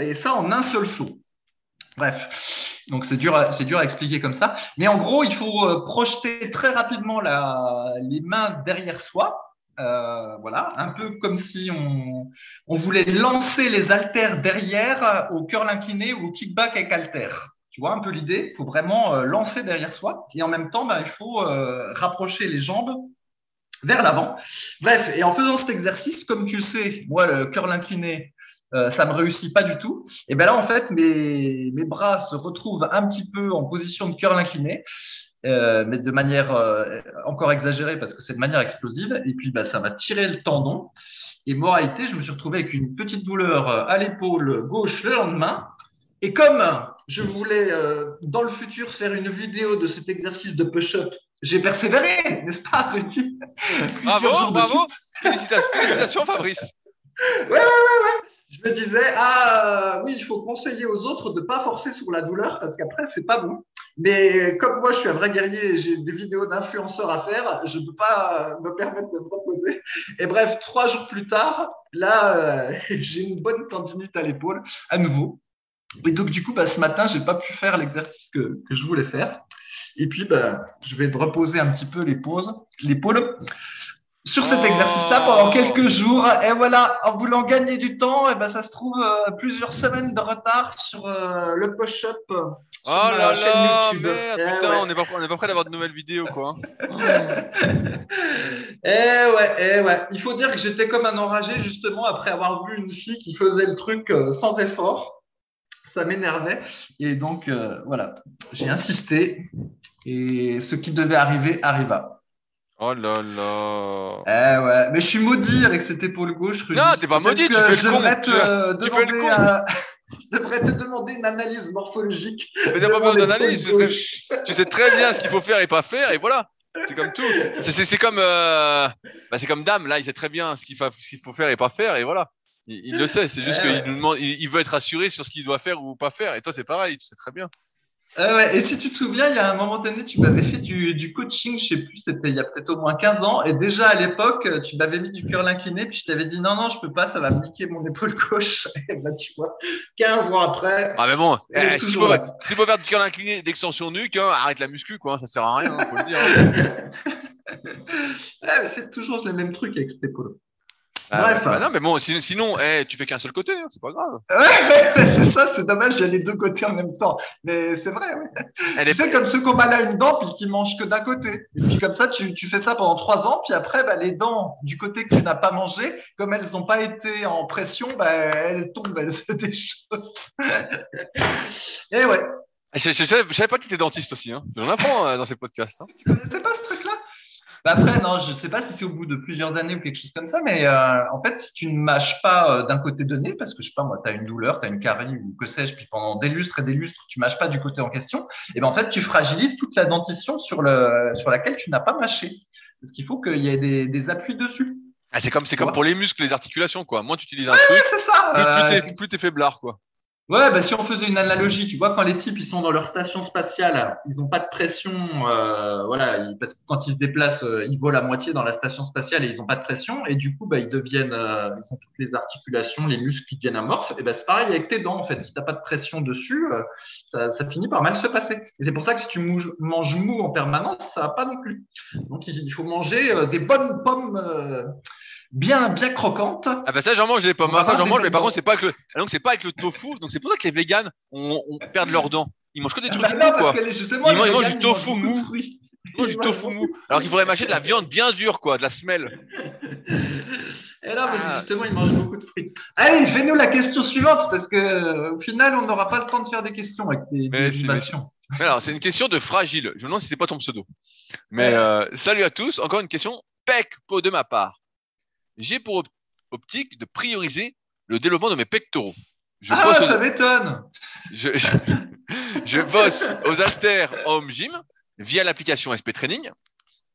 Speaker 2: Et ça en un seul saut. Bref, donc c'est dur, c'est dur à expliquer comme ça. Mais en gros, il faut euh, projeter très rapidement la, les mains derrière soi. Euh, voilà, un peu comme si on, on, voulait lancer les haltères derrière au curl incliné ou au kickback avec haltère. Tu vois un peu l'idée Il faut vraiment euh, lancer derrière soi et en même temps, ben, il faut rapprocher les jambes vers l'avant. Bref, et en faisant cet exercice, comme tu sais, moi, le curl incliné, euh, ça me réussit pas du tout. Et ben là, en fait, mes, mes bras se retrouvent un petit peu en position de curl incliné, euh, mais de manière euh, encore exagérée parce que c'est de manière explosive. Et puis, ben, ça va tirer le tendon. Et moralité, je me suis retrouvé avec une petite douleur à l'épaule gauche le lendemain. Et comme je voulais dans le futur faire une vidéo de cet exercice de push-up, j'ai persévéré, n'est-ce pas, Rudy?
Speaker 1: Bravo, bravo. Félicitations, félicitations, Fabrice.
Speaker 2: Ouais, ouais, ouais, ouais je me disais, ah oui, il faut conseiller aux autres de ne pas forcer sur la douleur parce qu'après, c'est pas bon. Mais comme moi, je suis un vrai guerrier et j'ai des vidéos d'influenceurs à faire, je ne peux pas me permettre de me proposer. Et bref, trois jours plus tard, là, euh, j'ai une bonne tendinite à l'épaule à nouveau. Et donc, du coup, bah, ce matin, j'ai pas pu faire l'exercice que, que, je voulais faire. Et puis, bah, je vais reposer un petit peu l'épaule sur cet exercice-là pendant quelques jours. Et voilà, en voulant gagner du temps, et ben ça se trouve euh, plusieurs semaines de retard sur euh, le push-up.
Speaker 1: Oh là là, merde, eh putain, on n'est pas, pas prêt d'avoir de nouvelles vidéos, quoi.
Speaker 2: eh ouais, eh ouais. Il faut dire que j'étais comme un enragé, justement, après avoir vu une fille qui faisait le truc euh, sans effort. Ça m'énervait. Et donc, voilà, j'ai insisté. Et ce qui devait arriver arriva.
Speaker 1: Oh là là.
Speaker 2: Eh ouais, mais je suis maudit avec cette épaule gauche.
Speaker 1: Rudy. Non, t'es pas maudit, tu fais le con. tu, tu fais le con.
Speaker 2: Je devrais te demander une analyse morphologique.
Speaker 1: Mais t'as pas besoin d'analyse. Tu sais très bien ce qu'il faut faire et pas faire, et voilà. C'est comme tout. C'est comme, euh... bah, c'est comme Dame, là, il sait très bien ce qu'il faut, faire et pas faire, et voilà. Il, le sait, c'est juste qu'il nous demande, il, veut être rassuré sur ce qu'il doit faire ou pas faire. Et toi, c'est pareil, tu sais très bien.
Speaker 2: ouais. Et si tu te souviens, il y a un moment donné, tu m'avais fait du, coaching, je sais plus, c'était il y a peut-être au moins 15 ans. Et déjà à l'époque, tu m'avais mis du cœur incliné, puis je t'avais dit non, non, je peux pas, ça va me niquer mon épaule gauche. Et bah, tu vois, 15 ans après.
Speaker 1: Ah, mais bon, eh, si, tu peux, faire du cœur incliné d'extension nuque, hein, arrête la muscu, quoi, ça sert à rien, faut le dire.
Speaker 2: c'est toujours le même truc avec cette épaule.
Speaker 1: Ah, Bref. Bah non, mais bon, sinon, hey, eh, tu fais qu'un seul côté, hein, c'est pas grave.
Speaker 2: Ouais, c'est ça, c'est dommage, j'ai les deux côtés en même temps. Mais c'est vrai, oui. Elle tu est... comme ceux qui ont mal à une dent puis qui mangent que d'un côté. Et puis comme ça, tu, tu fais ça pendant trois ans, puis après, bah, les dents du côté que tu n'as pas mangé, comme elles n'ont pas été en pression, bah, elles tombent, elles se déchaussent. Et ouais.
Speaker 1: Je, je, savais pas que tu étais dentiste aussi, hein. J'en apprends euh, dans ces podcasts. Hein.
Speaker 2: Tu connaissais pas après, non, je ne sais pas si c'est au bout de plusieurs années ou quelque chose comme ça, mais euh, en fait, si tu ne mâches pas euh, d'un côté donné, parce que je sais pas, moi, tu as une douleur, tu as une carie ou que sais-je, puis pendant des lustres et des lustres, tu mâches pas du côté en question, et ben en fait, tu fragilises toute la dentition sur, le, sur laquelle tu n'as pas mâché. Parce qu'il faut qu'il y ait des, des appuis dessus.
Speaker 1: Ah, c'est comme, c'est comme pour les muscles, les articulations, quoi. Moins tu utilises un truc, ça. plus, plus euh, t'es faiblard, quoi.
Speaker 2: Ouais, bah si on faisait une analogie, tu vois, quand les types ils sont dans leur station spatiale, ils n'ont pas de pression, euh, voilà, parce que quand ils se déplacent, euh, ils volent à moitié dans la station spatiale et ils n'ont pas de pression, et du coup, bah ils deviennent, euh, ils ont toutes les articulations, les muscles qui deviennent amorphes. Et ben c'est pareil avec tes dents en fait. Si t'as pas de pression dessus, euh, ça, ça, finit par mal se passer. Et c'est pour ça que si tu manges, mou en permanence, ça va pas non plus. Donc il, faut manger des bonnes pommes bien, bien croquante.
Speaker 1: Ah bah ça j'en mange les pommes, ça j'en mange, mais par contre c'est pas avec le, ah, donc c'est pas avec le tofu, donc c'est pour ça que les véganes on, on perdent leurs dents. Ils mangent que des ah trucs bah mous quoi. Ils, mangent, du tofu mou. Ils mangent du tofu mou. Alors qu'il faudrait mâcher de la viande bien dure quoi, de la semelle.
Speaker 2: Et là, ah. justement, ils mangent beaucoup de fruits. Allez, fais-nous la question suivante, parce que euh, au final, on n'aura pas le temps de faire des questions avec des,
Speaker 1: Alors, c'est une question de fragile. Je me demande si c'est pas ton pseudo. Mais euh, salut à tous. Encore une question. Pec pot de ma part j'ai pour optique de prioriser le développement de mes pectoraux.
Speaker 2: Je ah, ça m'étonne
Speaker 1: je, je, bosse aux haltères home gym via l'application SP Training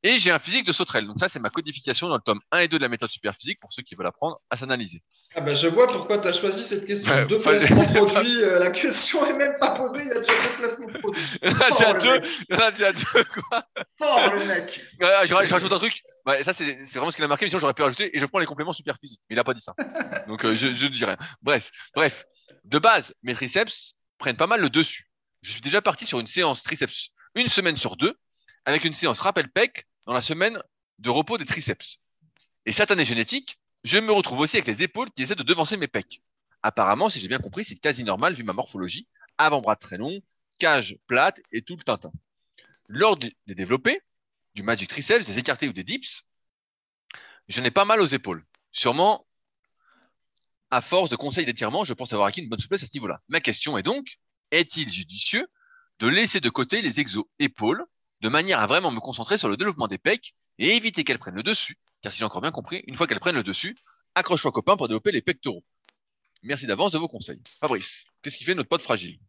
Speaker 1: et j'ai un physique de sauterelle. Donc ça, c'est ma codification dans le tome 1 et 2 de la méthode superphysique pour ceux qui veulent apprendre à s'analyser.
Speaker 2: Ah ben, je vois pourquoi tu as choisi cette question. deux placements produits. Euh, la question est même pas posée, il y a déjà deux placements produits. Il y
Speaker 1: a déjà deux. Il y a déjà deux, quoi.
Speaker 2: Oh, le mec.
Speaker 1: je, rajoute un truc. ça, c'est vraiment ce qu'il a marqué, mais sinon j'aurais pu rajouter et je prends les compléments super physiques. Mais il n'a pas dit ça. Donc euh, je ne dis rien. Bref, bref. De base, mes triceps prennent pas mal le dessus. Je suis déjà parti sur une séance triceps une semaine sur deux, avec une séance rappel pec dans la semaine de repos des triceps. Et cette année génétique, je me retrouve aussi avec les épaules qui essaient de devancer mes pecs. Apparemment, si j'ai bien compris, c'est quasi normal vu ma morphologie, avant-bras très long, cage plate et tout le tintin. Lors des développés, du magic triceps, des écartés ou des dips, je n'ai pas mal aux épaules. Sûrement, à force de conseils d'étirement, je pense avoir acquis une bonne souplesse à ce niveau-là. Ma question est donc, est-il judicieux de laisser de côté les exos épaules de manière à vraiment me concentrer sur le développement des pecs et éviter qu'elles prennent le dessus. Car si j'ai encore bien compris, une fois qu'elles prennent le dessus, accroche-toi copain pour développer les pectoraux. Merci d'avance de vos conseils. Fabrice, qu'est-ce qui fait notre pote fragile?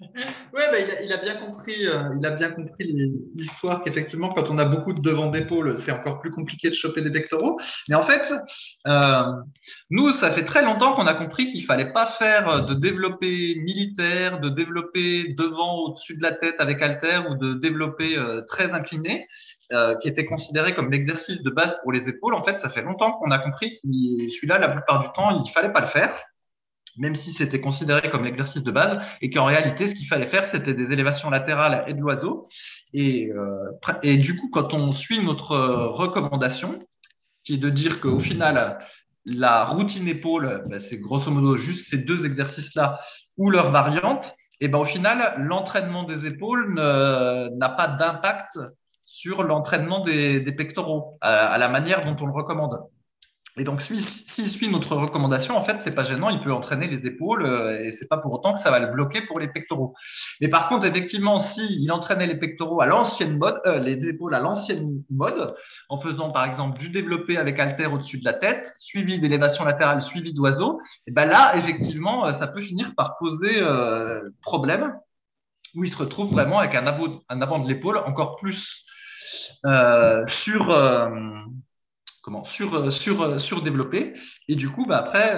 Speaker 2: Ouais, bah, il, a, bien compris, euh, il a bien compris l'histoire qu'effectivement, quand on a beaucoup de devant d'épaule, c'est encore plus compliqué de choper des pectoraux. Mais en fait, euh, nous, ça fait très longtemps qu'on a compris qu'il fallait pas faire de développer militaire, de développer devant au-dessus de la tête avec halter ou de développer euh, très incliné. qui était considéré comme l'exercice de base pour les épaules, en fait, ça fait longtemps qu'on a compris que celui-là, la plupart du temps, il fallait pas le faire même si c'était considéré comme l'exercice de base, et qu'en réalité, ce qu'il fallait faire, c'était des élévations latérales et de l'oiseau. Et, euh, du coup, quand on suit notre euh, recommandation, qui est de dire qu'au final, la routine épaule, ben, c'est grosso modo juste ces deux exercices-là ou leur variante, et ben au final, l'entraînement des épaules n'a pas d'impact sur l'entraînement des, pectoraux, à la manière dont on le recommande. Et donc, s'il suit notre recommandation, en fait, c'est pas gênant, il peut entraîner les épaules euh, et c'est pas pour autant que ça va le bloquer pour les pectoraux. Mais par contre, effectivement, s'il entraînait les pectoraux à l'ancienne mode, euh, les épaules à l'ancienne mode, en faisant par exemple du développé avec halter au-dessus de la tête, suivi d'élévation latérale, suivi d'oiseau, et ben là, effectivement, euh, ça peut finir par poser problème où il se retrouve vraiment avec un avant, un avant de l'épaule encore plus sur comment sur sur surdéveloppé. Et du coup bah après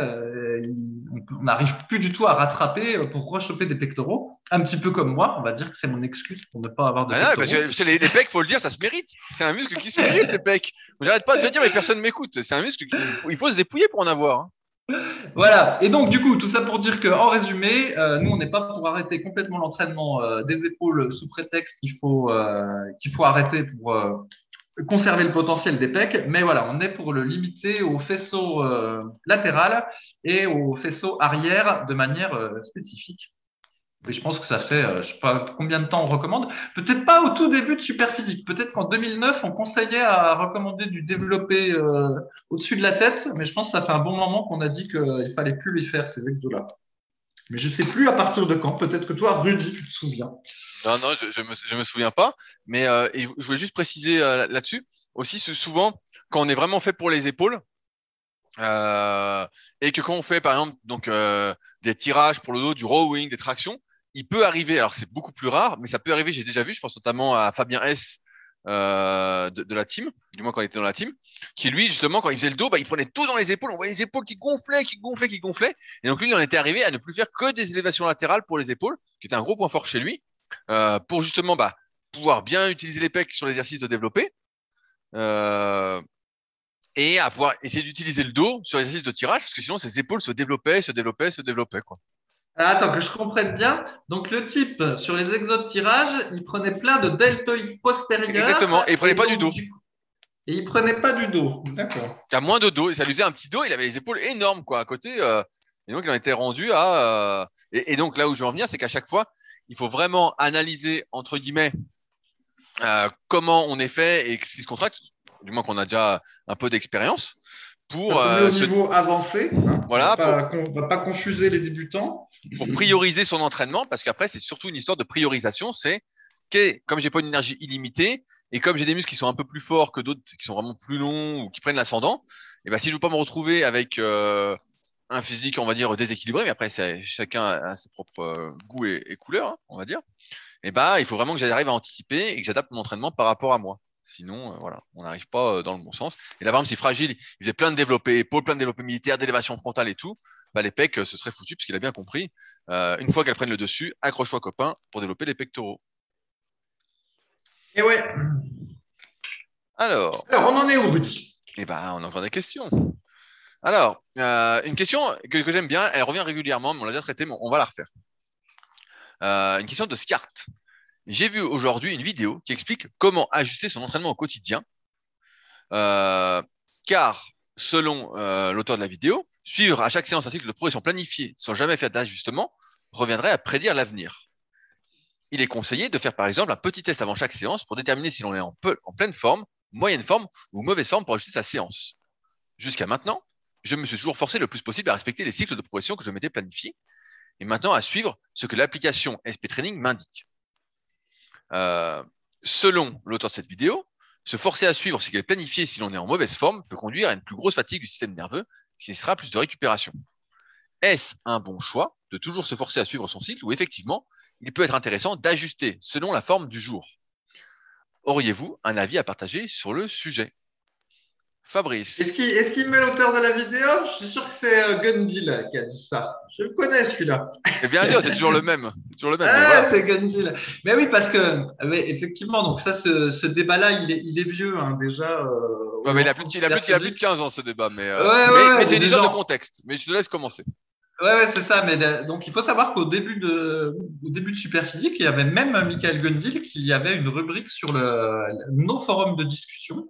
Speaker 2: on n'arrive plus du tout à rattraper pour rechoper des pectoraux. Un petit peu comme moi on va dire que c'est mon excuse pour ne pas avoir de
Speaker 1: ah non, parce que les, les pecs faut le dire ça se mérite. C'est un muscle qui se mérite les pecs. J'arrête pas de le dire mais personne m'écoute. C'est un muscle qu'il faut, il faut se dépouiller pour en avoir hein.
Speaker 2: Voilà. Et donc, du coup, tout ça pour dire qu'en résumé, euh, nous, on n'est pas pour arrêter complètement l'entraînement euh, des épaules sous prétexte qu'il faut, euh, qu'il faut arrêter pour conserver le potentiel des pecs. Mais voilà, on est pour le limiter au faisceau latéral et au faisceau arrière de manière spécifique. Et je pense que ça fait, euh, je sais pas combien de temps on recommande. Peut-être pas au tout début de Superphysique. Peut-être qu'en 2009, on conseillait à recommander du développé euh, au-dessus de la tête. Mais je pense que ça fait un bon moment qu'on a dit qu'il fallait plus les faire, ces exos-là. Mais je sais plus à partir de quand. Peut-être que toi, Rudy, tu te souviens.
Speaker 1: Non, non, je, je, me, je me souviens pas. Mais euh, je voulais juste préciser euh, là-dessus. Aussi, souvent, quand on est vraiment fait pour les épaules, euh, et que quand on fait, par exemple, donc des tirages pour le dos, du rowing, des tractions, il peut arriver, alors c'est beaucoup plus rare, mais ça peut arriver, j'ai déjà vu, je pense notamment à Fabien S euh, de, de, la team, du moins quand il était dans la team, qui lui, justement, quand il faisait le dos, bah, il prenait tout dans les épaules, on voyait les épaules qui gonflaient, qui gonflaient, qui gonflaient, et donc lui, il en était arrivé à ne plus faire que des élévations latérales pour les épaules, qui était un gros point fort chez lui, euh, pour justement bah, pouvoir bien utiliser les pecs sur l'exercice de développer, euh, et à pouvoir essayer d'utiliser le dos sur l'exercice de tirage, parce que sinon ses épaules se développaient, se développaient, se développaient, quoi.
Speaker 2: Attends, que je comprenne bien. Donc, le type, sur les exos de tirage, il prenait plein de deltoïdes postérieurs.
Speaker 1: Exactement, et il prenait pas du dos.
Speaker 2: Et il prenait pas du dos. D'accord.
Speaker 1: Il a moins de dos, et ça lui faisait un petit dos, il avait les épaules énormes, quoi, à côté. Euh, et donc, il en était rendu à. Euh, et, donc, là où je veux en venir, c'est qu'à chaque fois, il faut vraiment analyser, entre guillemets, euh, comment on est fait et ce qui se contracte, du moins qu'on a déjà un peu d'expérience. Pour,
Speaker 2: euh, au niveau avancé, hein. voilà, on ne va pas confuser les débutants
Speaker 1: pour prioriser son entraînement, parce qu'après, c'est surtout une histoire de priorisation. C'est que, comme j'ai pas une énergie illimitée, et comme j'ai des muscles qui sont un peu plus forts que d'autres qui sont vraiment plus longs ou qui prennent l'ascendant, et ben si je veux pas me retrouver avec euh, un physique, on va dire déséquilibré, mais après chacun a ses propres euh, goûts et, couleurs, hein, on va dire. Et ben il faut vraiment que j'arrive à anticiper et que j'adapte mon entraînement par rapport à moi. Sinon, euh, voilà, on n'arrive pas dans le bon sens. Et là, par exemple, c'est fragile. Il faisait plein de développés épaules, plein de développés militaires, d'élévation frontale et tout bah, les pecs, ce serait foutu puisqu'il a bien compris. Euh, une fois qu'elles prennent le dessus, accroche-toi copain pour développer les pectoraux.
Speaker 2: Et ouais.
Speaker 1: Alors.
Speaker 2: Alors, on en est où, Rudy?
Speaker 1: Eh ben, on a encore des questions. Alors, euh, une question que, j'aime bien, elle revient régulièrement, mais on l'a déjà traitée, mais on va la refaire. Euh, une question de Scart. J'ai vu aujourd'hui une vidéo qui explique comment ajuster son entraînement au quotidien. car, selon l'auteur de la vidéo, Suivre à chaque séance un cycle de progression planifié sans jamais faire d'ajustement reviendrait à prédire l'avenir. Il est conseillé de faire par exemple un petit test avant chaque séance pour déterminer si l'on est en pleine forme, moyenne forme ou mauvaise forme pour ajuster sa séance. Jusqu'à maintenant, je me suis toujours forcé le plus possible à respecter les cycles de progression que je m'étais planifiés et maintenant à suivre ce que l'application SP Training m'indique. Euh, selon l'auteur de cette vidéo, se forcer à suivre ce qu'elle est planifié si l'on est en mauvaise forme peut conduire à une plus grosse fatigue du système nerveux ce sera plus de récupération. Est-ce un bon choix de toujours se forcer à suivre son cycle ou effectivement, il peut être intéressant d'ajuster selon la forme du jour? Auriez-vous un avis à partager sur le sujet? Fabrice.
Speaker 2: Est-ce qu'il met l'auteur de la vidéo? Je suis sûr que c'est euh, Gundil qui a dit ça. Je le connais celui-là.
Speaker 1: Et bien sûr, c'est toujours le même. C'est toujours le même.
Speaker 2: Ah, c'est Gundil. Mais oui, parce que effectivement, donc ça, ce, débat-là, il est, il est vieux hein, déjà.
Speaker 1: Euh, mais il a plus, il a plus, il a plus de 15 ans ce débat, mais, euh, mais, c'est une histoire de contexte. Mais je te laisse commencer.
Speaker 2: Ouais, ouais c'est ça. Mais donc, il faut savoir qu'au début de, au début de Superphysique, il y avait même Michael Gundil qui avait une rubrique sur le, nos forums de discussion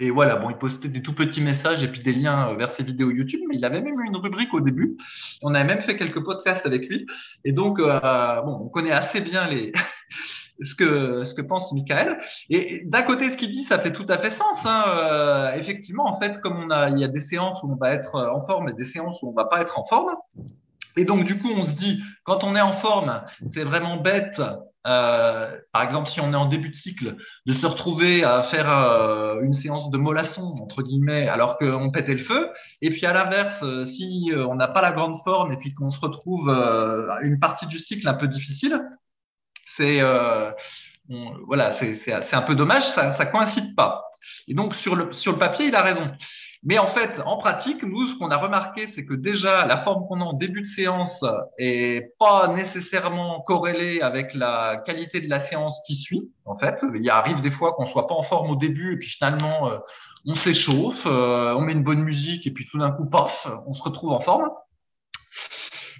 Speaker 2: et voilà, bon, il postait des tout petits messages et puis des liens euh, vers ses vidéos YouTube, mais il avait même eu une rubrique au début. On avait même fait quelques podcasts avec lui. Et donc, euh, bon, on connaît assez bien ce que ce que pense Michael. Et d'un côté, ce qu'il dit, ça fait tout à fait sens. Hein. Euh, effectivement, en fait, comme on a, il y a des séances où on va être en forme et des séances où on va pas être en forme. Et donc, du coup, on se dit, quand on est en forme, c'est vraiment bête euh, par exemple, si on est en début de cycle, de se retrouver à faire euh, une séance de mollasson, entre guillemets, alors qu'on pétait le feu. Et puis à l'inverse, euh, si on n'a pas la grande forme et puis qu'on se retrouve une partie du cycle un peu difficile, c'est voilà, c'est un peu dommage, ça, ça coïncide pas. Et donc, sur le, sur le papier, il a raison. Mais en fait, en pratique, nous, ce qu'on a remarqué, c'est que déjà, la forme qu'on a en début de séance est pas nécessairement corrélée avec la qualité de la séance qui suit. En fait, il arrive des fois qu'on soit pas en forme au début et puis finalement, euh, on s'échauffe, euh, on met une bonne musique et puis tout d'un coup, paf, on se retrouve en forme.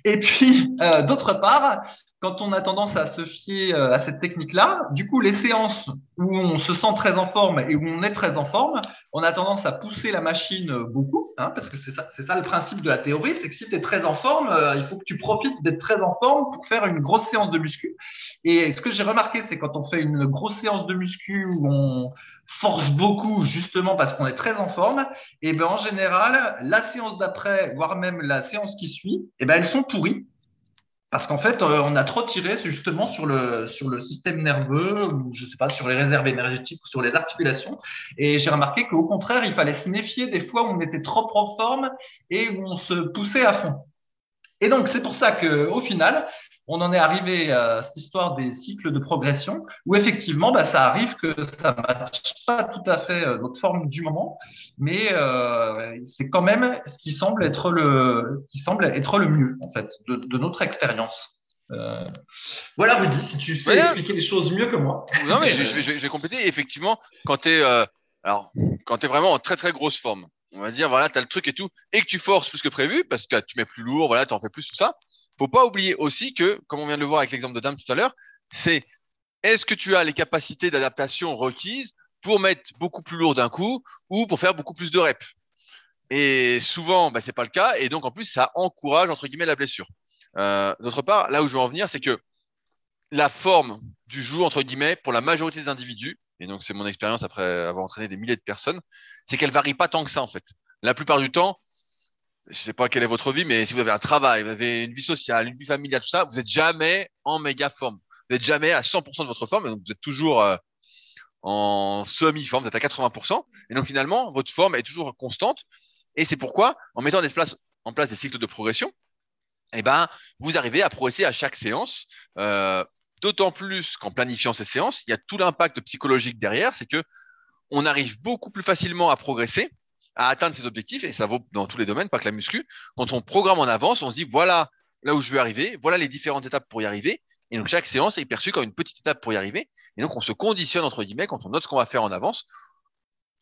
Speaker 2: Et puis, euh, d'autre part, quand on a tendance à se fier euh, à cette technique-là, du coup, les séances où on se sent très en forme et où on est très en forme, on a tendance à pousser la machine beaucoup, hein, parce que c'est ça, le principe de la théorie, c'est que si tu es très en forme, euh, il faut que tu profites d'être très en forme pour faire une grosse séance de muscu. Et ce que j'ai remarqué, c'est quand on fait une grosse séance de muscu où on force beaucoup justement parce qu'on est très en forme, et ben en général, la séance d'après, voire même la séance qui suit, et ben elles sont pourries parce qu'en fait, euh, on a trop tiré justement sur le, sur le système nerveux, ou je sais pas, sur les réserves énergétiques ou sur les articulations. Et j'ai remarqué qu'au contraire, il fallait se méfier des fois où on était trop en forme et où on se poussait à fond. Et donc, c'est pour ça qu'au final, on en est arrivé à cette histoire des cycles de progression, où effectivement, bah, ça arrive que ça ne matche pas tout à fait euh, notre forme du moment, mais euh, c'est quand même ce qui semble être le, qui semble être le mieux, en fait, de, notre expérience. Euh, voilà, Rudy, si tu sais expliquer les choses mieux que moi.
Speaker 1: Non, mais je, je, vais compléter. Effectivement, quand tu es, alors, quand es vraiment en très très grosse forme, on va dire, voilà, tu as le truc et tout, et que tu forces plus que prévu, parce que tu mets plus lourd, voilà, tu en fais plus, tout ça, faut pas oublier aussi que, comme on vient de le voir avec l'exemple de Dame tout à l'heure, c'est est-ce que tu as les capacités d'adaptation requises pour mettre beaucoup plus lourd d'un coup ou pour faire beaucoup plus de reps? Et souvent, bah, c'est pas le cas, et donc en plus, ça encourage entre guillemets la blessure. Euh, D'autre part, là où je veux en venir, c'est que la forme du jour entre guillemets pour la majorité des individus, et donc c'est mon expérience après avoir entraîné des milliers de personnes, c'est qu'elle varie pas tant que ça en fait. La plupart du temps, je sais pas quelle est votre vie, mais si vous avez un travail, vous avez une vie sociale, une vie familiale, tout ça, vous êtes jamais en méga forme. Vous êtes jamais à 100% de votre forme, donc vous êtes toujours euh, en semi-forme, vous êtes à 80%. Et donc finalement, votre forme est toujours constante. Et c'est pourquoi, en mettant des places, en place des cycles de progression, eh ben, vous arrivez à progresser à chaque séance. Euh, D'autant plus qu'en planifiant ces séances, il y a tout l'impact psychologique derrière, c'est que on arrive beaucoup plus facilement à progresser à atteindre ses objectifs, et ça vaut dans tous les domaines, pas que la muscu. Quand on programme en avance, on se dit voilà là où je veux arriver, voilà les différentes étapes pour y arriver. Et donc chaque séance est perçue comme une petite étape pour y arriver. Et donc on se conditionne entre guillemets quand on note ce qu'on va faire en avance,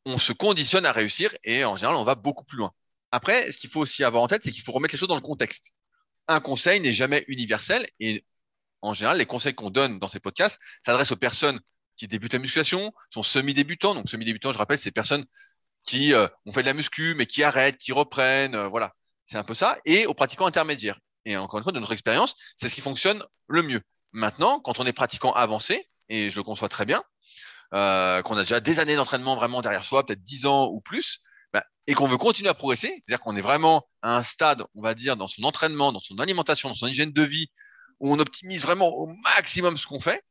Speaker 1: on se conditionne à réussir et en général on va beaucoup plus loin. Après, ce qu'il faut aussi avoir en tête, c'est qu'il faut remettre les choses dans le contexte. Un conseil n'est jamais universel et en général les conseils qu'on donne dans ces podcasts s'adressent aux personnes qui débutent la musculation, sont semi-débutants. Donc semi-débutants, je rappelle, c'est personnes qui euh, ont fait de la muscu, mais qui arrêtent, qui reprennent, euh, voilà. C'est un peu ça. Et aux pratiquants intermédiaires. Et encore une fois, de notre expérience, c'est ce qui fonctionne le mieux. Maintenant, quand on est pratiquant avancé, et je le conçois très bien, euh, qu'on a déjà des années d'entraînement vraiment derrière soi, peut-être 10 ans ou plus, bah, et qu'on veut continuer à progresser, c'est-à-dire qu'on est vraiment à un stade, on va dire, dans son entraînement, dans son alimentation, dans son hygiène de vie, où on optimise vraiment au maximum ce qu'on fait,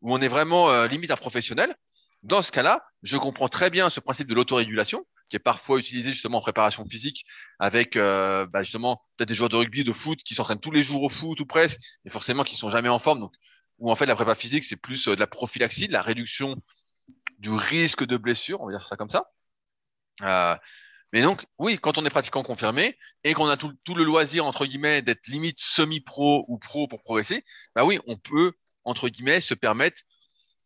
Speaker 1: où on est vraiment euh, limite à professionnel, dans ce cas-là, je comprends très bien ce principe de l'autorégulation qui est parfois utilisé justement en préparation physique avec euh, bah justement peut-être des joueurs de rugby, de foot qui s'entraînent tous les jours au foot ou presque, et forcément qui sont jamais en forme. Donc, où en fait la prépa physique c'est plus euh, de la prophylaxie, de la réduction du risque de blessure, on va dire ça comme ça. Euh, mais donc, oui, quand on est pratiquant confirmé et qu'on a tout, tout, le loisir, entre guillemets, d'être limite semi-pro ou pro pour progresser, bah oui, on peut, entre guillemets, se permettre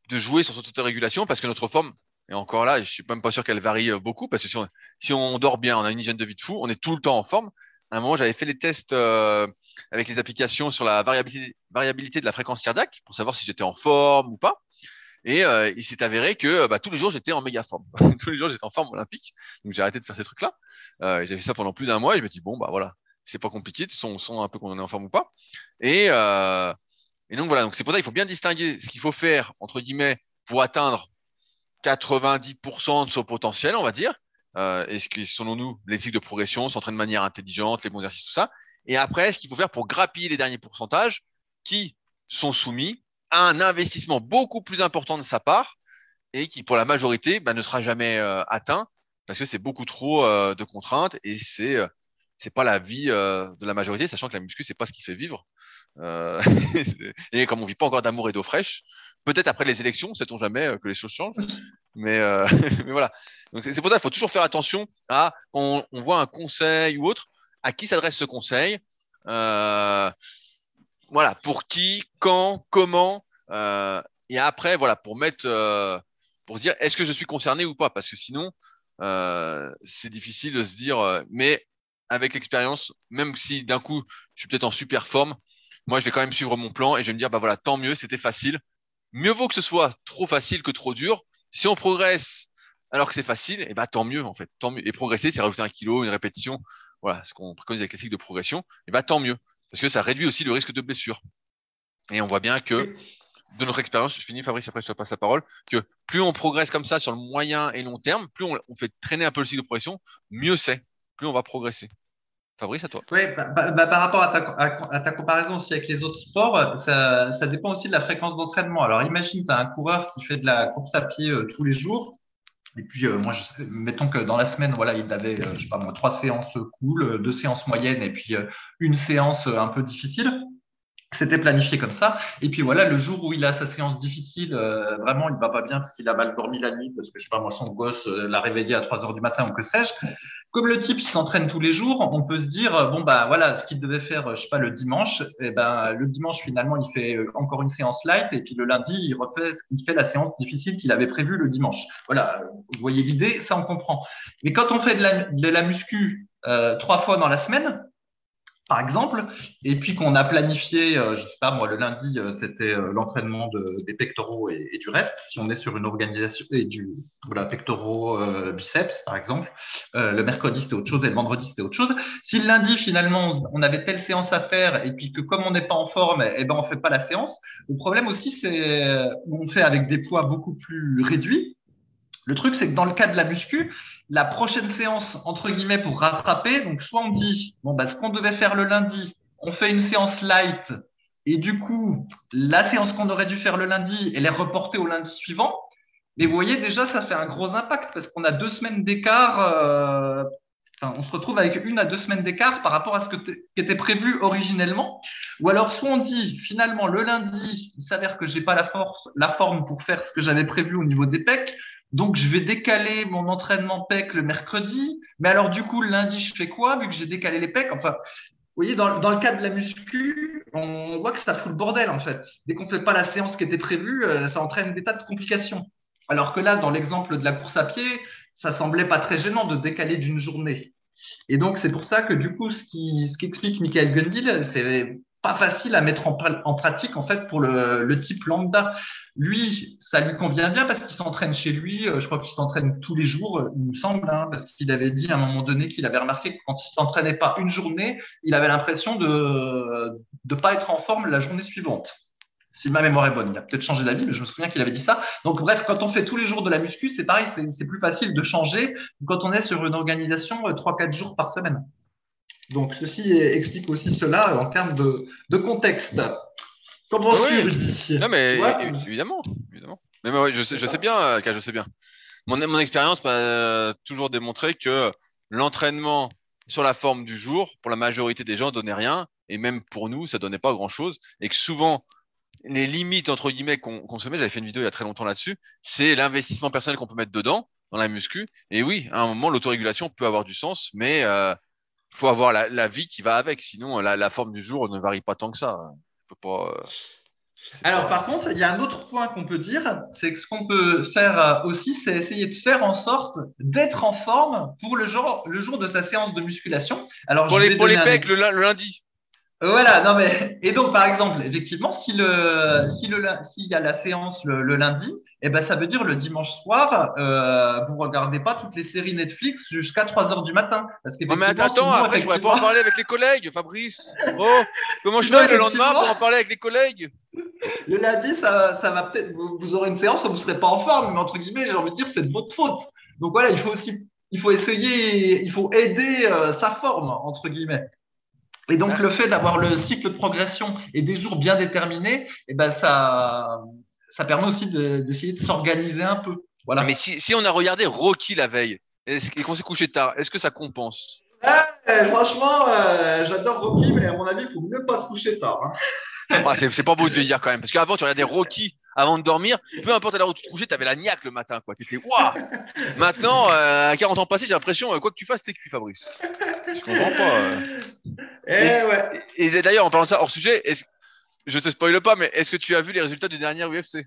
Speaker 1: de jouer sur cette autorégulation parce que notre forme, et encore là, je suis même pas sûr qu'elle varie euh, beaucoup parce que si on, si on dort bien, on a une hygiène de vie de fou, on est tout le temps en forme. À un moment, j'avais fait les tests euh, avec les applications sur la variabilité, variabilité de la fréquence cardiaque pour savoir si j'étais en forme ou pas. Et euh, il s'est avéré que bah, tous les jours, j'étais en méga forme. tous les jours, j'étais en forme olympique. Donc, j'ai arrêté de faire ces trucs-là. Euh, j'ai fait ça pendant plus d'un mois et je me dis, bon, bah voilà, c'est pas compliqué. On sent un peu qu'on est en forme ou pas. Et, euh, et donc voilà, donc c'est pour ça qu'il faut bien distinguer ce qu'il faut faire, entre guillemets, pour atteindre 90% de son potentiel, on va dire. Euh, et ce qui, selon nous, les cycles de progression, s'entraîner de manière intelligente, les bons exercices, tout ça. Et après, ce qu'il faut faire pour grappiller les derniers pourcentages qui sont soumis à un investissement beaucoup plus important de sa part et qui, pour la majorité, bah, ne sera jamais euh, atteint parce que c'est beaucoup trop euh, de contraintes et c'est c'est pas la vie de la majorité, sachant que la muscu c'est pas ce qui fait vivre. Euh, et comme on vit pas encore d'amour et d'eau fraîche, Peut-être après les élections, sait-on jamais euh, que les choses changent. Mais, euh, voilà. Donc c'est pour ça qu'il faut toujours faire attention à quand on, voit un conseil ou autre, à qui s'adresse ce conseil. Voilà, pour qui, quand, comment. Et après, voilà, pour mettre, pour se dire, est-ce que je suis concerné ou pas? Parce que sinon, c'est difficile de se dire. mais avec l'expérience, même si d'un coup, je suis peut-être en super forme, moi, je vais quand même suivre mon plan et je vais me dire, bah voilà, tant mieux, c'était facile. Mieux vaut que ce soit trop facile que trop dur. Si on progresse alors que c'est facile, et bah tant mieux en fait. Tant mieux. Et progresser, c'est rajouter un kilo, une répétition. Voilà, ce qu'on préconise avec les cycles de progression. Et bah tant mieux, parce que ça réduit aussi le risque de blessure. Et on voit bien que de notre expérience, je finis Fabrice, après je te passe la parole, que plus on progresse comme ça sur le moyen et long terme, plus on, on fait traîner un peu le cycle de progression, mieux c'est, plus on va progresser. À toi.
Speaker 2: Oui, bah, bah, bah, par rapport à ta, comparaison aussi avec les autres sports, ça, dépend aussi de la fréquence d'entraînement. Alors imagine, tu as un coureur qui fait de la course à pied euh, tous les jours. Et puis, euh, moi, mettons que dans la semaine, voilà, il avait, euh, trois séances cool, deux séances moyennes et puis une séance un peu difficile. C'était planifié comme ça. Et puis voilà, le jour où il a sa séance difficile, vraiment, il va pas bien parce qu'il a mal dormi la nuit, parce que je sais pas, moi, son gosse l'a réveillé à 3 heures du matin ou que sais-je. Comme le type, s'entraîne tous les jours, on peut se dire, euh, bon, bah voilà, ce qu'il devait faire, je sais pas, le dimanche, et eh ben, le dimanche, finalement, il fait encore une séance light, et puis le lundi, il refait, il fait la séance difficile qu'il avait prévue le dimanche. Voilà, vous voyez l'idée, ça on comprend. Mais quand on fait de la, de muscu euh, trois fois dans la semaine, par exemple, et puis qu'on a planifié, euh, je sais pas moi, le lundi, euh, c'était euh, l'entraînement de, des pectoraux et, du reste, si on est sur une organisation, et du pectoraux, biceps par exemple, le mercredi c'était autre chose et le vendredi c'était autre chose. Si le lundi finalement on avait telle séance à faire et puis que comme on n'est pas en forme, eh ben on fait pas la séance. Le problème aussi c'est on fait avec des poids beaucoup plus réduits. Le truc c'est que dans le cas de la muscu, la prochaine séance, entre guillemets, pour rattraper, donc soit on dit, bon, bah, ce qu'on devait faire le lundi, on fait une séance light, et du coup, la séance qu'on aurait dû faire le lundi, elle est reportée au lundi suivant. Mais vous voyez, déjà, ça fait un gros impact, parce qu'on a deux semaines d'écart, euh, enfin, on se retrouve avec une à deux semaines d'écart par rapport à ce qui était prévu originellement. Ou alors, soit on dit, finalement, le lundi, il s'avère que j'ai pas la force, la forme pour faire ce que j'avais prévu au niveau des pecs, donc, je vais décaler mon entraînement PEC le mercredi. Mais alors, du coup, le lundi, je fais quoi vu que j'ai décalé les PEC Enfin, vous voyez, dans, le cas de la muscu, on voit que ça fout le bordel, en fait. Dès qu'on ne fait pas la séance qui était prévue, euh, ça entraîne des tas de complications. Alors que là, dans l'exemple de la course à pied, ça semblait pas très gênant de décaler d'une journée. Et donc, c'est pour ça que, du coup, ce qui, ce qui explique Michael Gundil, c'est pas facile à mettre en, pratique en fait pour le, type lambda. Lui, ça lui convient bien parce qu'il s'entraîne chez lui. Je crois qu'il s'entraîne tous les jours, il me semble, hein, parce qu'il avait dit à un moment donné qu'il avait remarqué que quand il s'entraînait pas une journée, il avait l'impression de ne pas être en forme la journée suivante. Si ma mémoire est bonne, il a peut-être changé d'avis, mais je me souviens qu'il avait dit ça. Donc bref, quand on fait tous les jours de la muscu, c'est pareil, c'est plus facile de changer quand on est sur une organisation 3-4 jours par semaine. Donc, ceci explique aussi cela en termes de, de contexte.
Speaker 1: Penses-tu, oui. Non, mais ouais. évidemment, évidemment. Mais ouais, je sais, je sais bien, car je sais bien. Mon, mon expérience m'a toujours démontré que l'entraînement sur la forme du jour, pour la majorité des gens, donnait rien, et même pour nous, ça donnait pas grand-chose, et que souvent, les limites entre guillemets qu'on qu se met, j'avais fait une vidéo il y a très longtemps là-dessus, c'est l'investissement personnel qu'on peut mettre dedans, dans la muscu. Et oui, à un moment, l'autorégulation peut avoir du sens, mais euh, faut avoir la, la, vie qui va avec, sinon la, la, forme du jour ne varie pas tant que ça. Peut pas, euh,
Speaker 2: Alors pas... par contre, il y a un autre point qu'on peut dire, c'est que ce qu'on peut faire aussi, c'est essayer de faire en sorte d'être en forme pour le jour, le jour de sa séance de musculation.
Speaker 1: Alors pour les, pour les pecs un... le, lundi.
Speaker 2: Voilà, non mais et donc par exemple, effectivement, si le si le s'il y a la séance le, le lundi, eh ben ça veut dire le dimanche soir, euh, vous regardez pas toutes les séries Netflix jusqu'à 3 heures du matin. Parce
Speaker 1: non mais attends, sinon, après je pourrais pas en parler avec les collègues, Fabrice. Oh, comment je fais le lendemain pour en parler avec les collègues?
Speaker 2: Le lundi, ça, ça va peut-être, vous, vous, aurez une séance où vous serez pas en forme, mais entre guillemets, j'ai envie de dire c'est de votre faute. Donc voilà, il faut aussi, il faut essayer, il faut aider euh, sa forme entre guillemets. Et donc, le fait d'avoir le cycle de progression et des jours bien déterminés, eh ben, ça, ça permet aussi d'essayer de, de s'organiser un peu. Voilà.
Speaker 1: Mais si, si, on a regardé Rocky la veille et qu'on s'est couché tard, est-ce que ça compense?
Speaker 2: Eh, Franchement, euh, j'adore Rocky, mais à mon avis, il faut mieux pas se coucher tard. Hein.
Speaker 1: ah, c'est pas beau de le dire quand même. Parce qu'avant, tu regardais Rocky avant de dormir, peu importe à l'heure où tu te couchais, t'avais la niaque le matin, quoi. T'étais, waouh! Maintenant, euh, à 40 ans passés, j'ai l'impression, euh, quoi que tu fasses, t'es cuit, Fabrice. Je comprends pas. euh.
Speaker 2: Eh
Speaker 1: Et-
Speaker 2: ouais.
Speaker 1: Et, et d'ailleurs, en parlant de ça, hors sujet, je te spoile pas, mais est-ce que tu as vu les résultats du dernier UFC?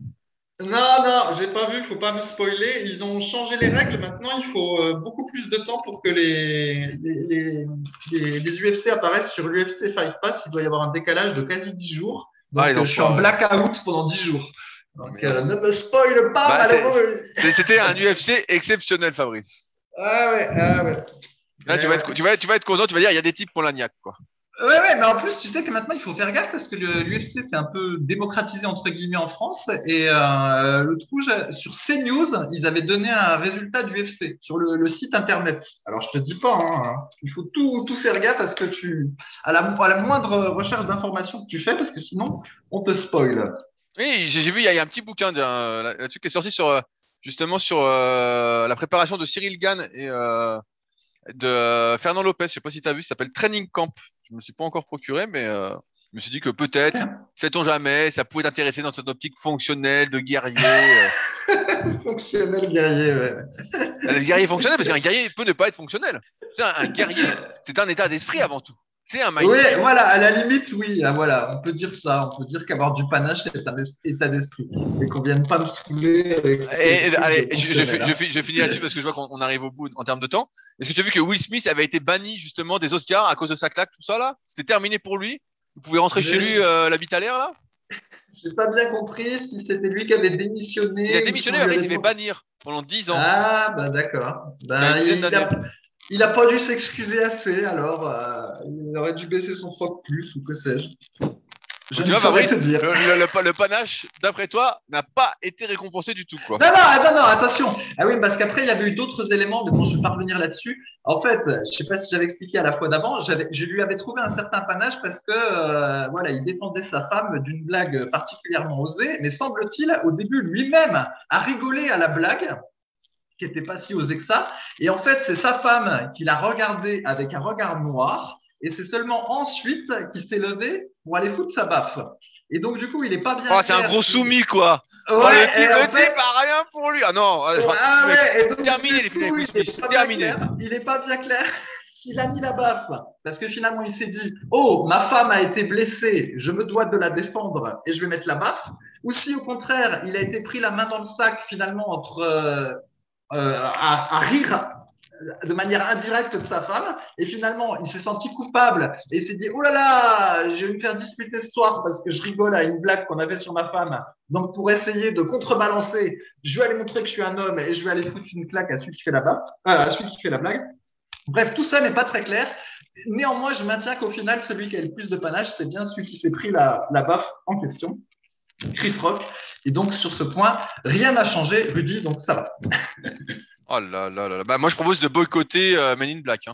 Speaker 2: Non, non, j'ai pas vu, faut pas me spoiler. Ils ont changé les règles. Maintenant, il faut euh, beaucoup plus de temps pour que les, les, les, UFC apparaissent sur l'UFC Fight Pass. Il doit y avoir un décalage de quasi 10 jours. Donc,
Speaker 1: Ah, les
Speaker 2: euh, je suis en blackout pendant 10 jours. Donc, euh, ne me spoil pas,
Speaker 1: Bah, C'était un UFC exceptionnel, Fabrice.
Speaker 2: Ah ouais, ah ouais.
Speaker 1: Là, tu vas, être, tu, vas, tu vas être content, tu vas dire, il y a des types pour la niaque, quoi.
Speaker 2: Ouais, ouais, mais en plus, tu sais que maintenant, il faut faire gaffe parce que l'UFC, c'est un peu démocratisé, entre guillemets, en France. Et euh, le sur CNews, ils avaient donné un résultat du UFC sur le, le site internet. Alors, je te dis pas, hein, il faut tout, tout faire gaffe à ce que tu, à la, à la moindre recherche d'information que tu fais, parce que sinon, on te spoil.
Speaker 1: Oui, j'ai vu, il y, a il y a un petit bouquin là-dessus qui est sorti sur, euh, justement, sur euh, la préparation de Cyril Gann et euh, de Fernand Lopez. Je sais pas si tu as vu, ça s'appelle Training Camp. Je me suis pas encore procuré, mais euh, je me suis dit que peut-être, sait-on jamais, ça pouvait t'intéresser dans ton optique fonctionnelle, de guerrier. euh.
Speaker 2: Fonctionnel guerrier, ouais.
Speaker 1: Le guerrier fonctionnel, parce qu'un guerrier peut ne pas être fonctionnel. Un guerrier, c'est un état d'esprit avant tout. C'est un
Speaker 2: Oui,
Speaker 1: mindset.
Speaker 2: voilà, à la limite, oui, ah, voilà, on peut dire ça, on peut dire qu'avoir du panache, c'est un état d'esprit, et qu'on vienne pas me saouler avec.
Speaker 1: Et, et-
Speaker 2: ces
Speaker 1: allez, je, je, je,
Speaker 2: hein.
Speaker 1: fi- je finis là-dessus parce que je vois qu'on on arrive au bout en termes de temps. Est-ce que tu as vu que Will Smith avait été banni justement des Oscars à cause de sa claque, tout ça là? C'était terminé pour lui? Vous pouvez rentrer chez lui euh, la bite à l'air là?
Speaker 2: J'ai pas bien compris si c'était lui qui avait démissionné.
Speaker 1: Il a démissionné, mais il s'est fait bannir pendant 10 ans.
Speaker 2: Ah, bah d'accord.
Speaker 1: Il
Speaker 2: il, a,
Speaker 1: d'années.
Speaker 2: Il a pas dû s'excuser assez, alors euh, il aurait dû baisser son froc plus, ou que sais-je. Je
Speaker 1: tu
Speaker 2: ne
Speaker 1: vois, Fabrice,
Speaker 2: dire.
Speaker 1: le, le- le pa- le panache, d'après toi, n'a pas été récompensé du tout quoi.
Speaker 2: Non, non, attends, non, attention. Ah oui, parce qu'après, il y avait eu d'autres éléments, mais bon, je vais pas revenir là-dessus. En fait, je sais pas si j'avais expliqué à la fois d'avant, je lui avais trouvé un certain panache parce que, euh, voilà, il défendait sa femme d'une blague particulièrement osée, mais semble-t-il, au début, lui-même a rigolé à la blague, qui était pas si osée que ça. Et en fait, c'est sa femme qui l'a regardé avec un regard noir, et c'est seulement ensuite qu'il s'est levé pour aller foutre sa baffe. Et donc, du coup, il est pas bien.
Speaker 1: Oh, c'est un gros soumis quoi.
Speaker 2: Ouais,
Speaker 1: Oh, le
Speaker 2: et en fait-
Speaker 1: a rien pour lui. Ah non, ah, je
Speaker 2: ah ouais, donc,
Speaker 1: terminé les films avec Will
Speaker 2: il
Speaker 1: Smith, terminé.
Speaker 2: clair. Il est pas bien clair s'il a mis la baffe. Parce que finalement, il s'est dit, oh, ma femme a été blessée, je me dois de la défendre et je vais mettre la baffe. Ou si au contraire, il a été pris la main dans le sac finalement entre euh, euh, à, à rire de manière indirecte de sa femme et finalement il s'est senti coupable et s'est dit oh là là je vais me faire disputer ce soir parce que je rigole à une blague qu'on avait sur ma femme. Donc pour essayer de contrebalancer je vais aller montrer que je suis un homme et je vais aller foutre une claque à celui qui fait la baffe, euh, à celui qui fait la blague. Bref tout ça n'est pas très clair. Néanmoins je maintiens qu'au final celui qui a le plus de panache c'est bien celui qui s'est pris la, la baffe en question Chris Rock et donc sur ce point rien n'a changé Rudy donc ça va
Speaker 1: Oh là là là là. Bah, moi, je propose de boycotter euh, Men in Black. Hein.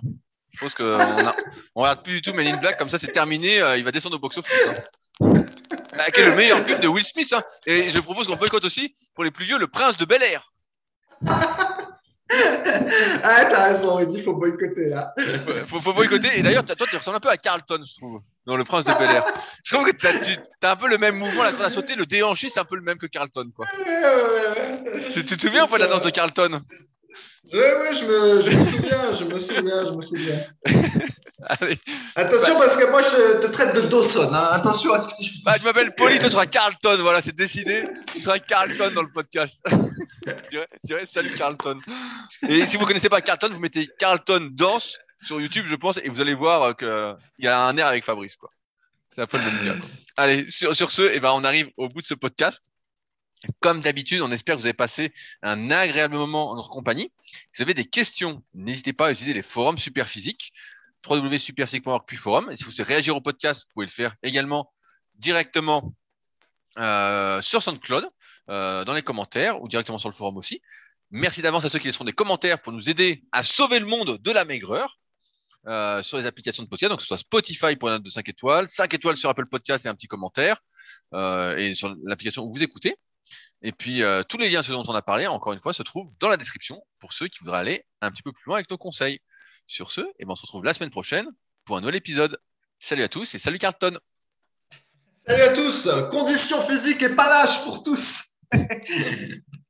Speaker 1: Je pense qu'on a... on regarde plus du tout Men in Black. Comme ça, c'est terminé. euh, il va descendre au box-office. Hein. Bah, qui est le meilleur film de Will Smith. Hein. Et je propose qu'on boycotte aussi, pour les plus vieux, Le Prince de Bel Air.
Speaker 2: ah, t'as raison, il dit faut boycotter.
Speaker 1: Ouais, Faut, faut boycotter. Et d'ailleurs, toi, tu ressembles un peu à Carlton, je trouve, dans Le Prince de Bel Air. Je trouve que t'as, tu as un peu le même mouvement, la corde à sauter, le déhanché, c'est un peu le même que Carlton, quoi. Tu, tu te souviens ou pas de la danse de Carlton?
Speaker 2: Ouais, ouais, je me, je me souviens, je me souviens, je me souviens.
Speaker 1: Allez.
Speaker 2: Attention parce que moi je te traite de Dawson. Hein. Attention à ce que je.
Speaker 1: Bah, je m'appelle Polly, toi tu seras Carlton, voilà, c'est décidé. Tu seras Carlton dans le podcast. je, dirais, je dirais, salut Carlton. Et si vous connaissez pas Carlton, vous mettez Carlton danse sur YouTube, je pense, et vous allez voir euh, que il y a un air avec Fabrice, quoi. C'est un peu le même gars. Allez, sur, sur ce, eh ben, on arrive au bout de ce podcast. Comme d'habitude, on espère que vous avez passé un agréable moment en notre compagnie. Si vous avez des questions, n'hésitez pas à utiliser les forums Superphysique, www.superphysique.org puis forum. Et si vous souhaitez réagir au podcast, vous pouvez le faire également directement euh, sur SoundCloud, euh, dans les commentaires ou directement sur le forum aussi. Merci d'avance à ceux qui laisseront des commentaires pour nous aider à sauver le monde de la maigreur. Euh, sur les applications de podcast, donc que ce soit Spotify pour de 5 étoiles, 5 étoiles sur Apple Podcast et un petit commentaire, euh, et sur l'application où vous écoutez. Et puis euh, tous les liens ce dont on a parlé, encore une fois, se trouvent dans la description pour ceux qui voudraient aller un petit peu plus loin avec nos conseils. Sur ce, eh ben, on se retrouve la semaine prochaine pour un nouvel épisode. Salut à tous et salut Carlton
Speaker 2: Salut à tous, conditions physiques et panache pour tous.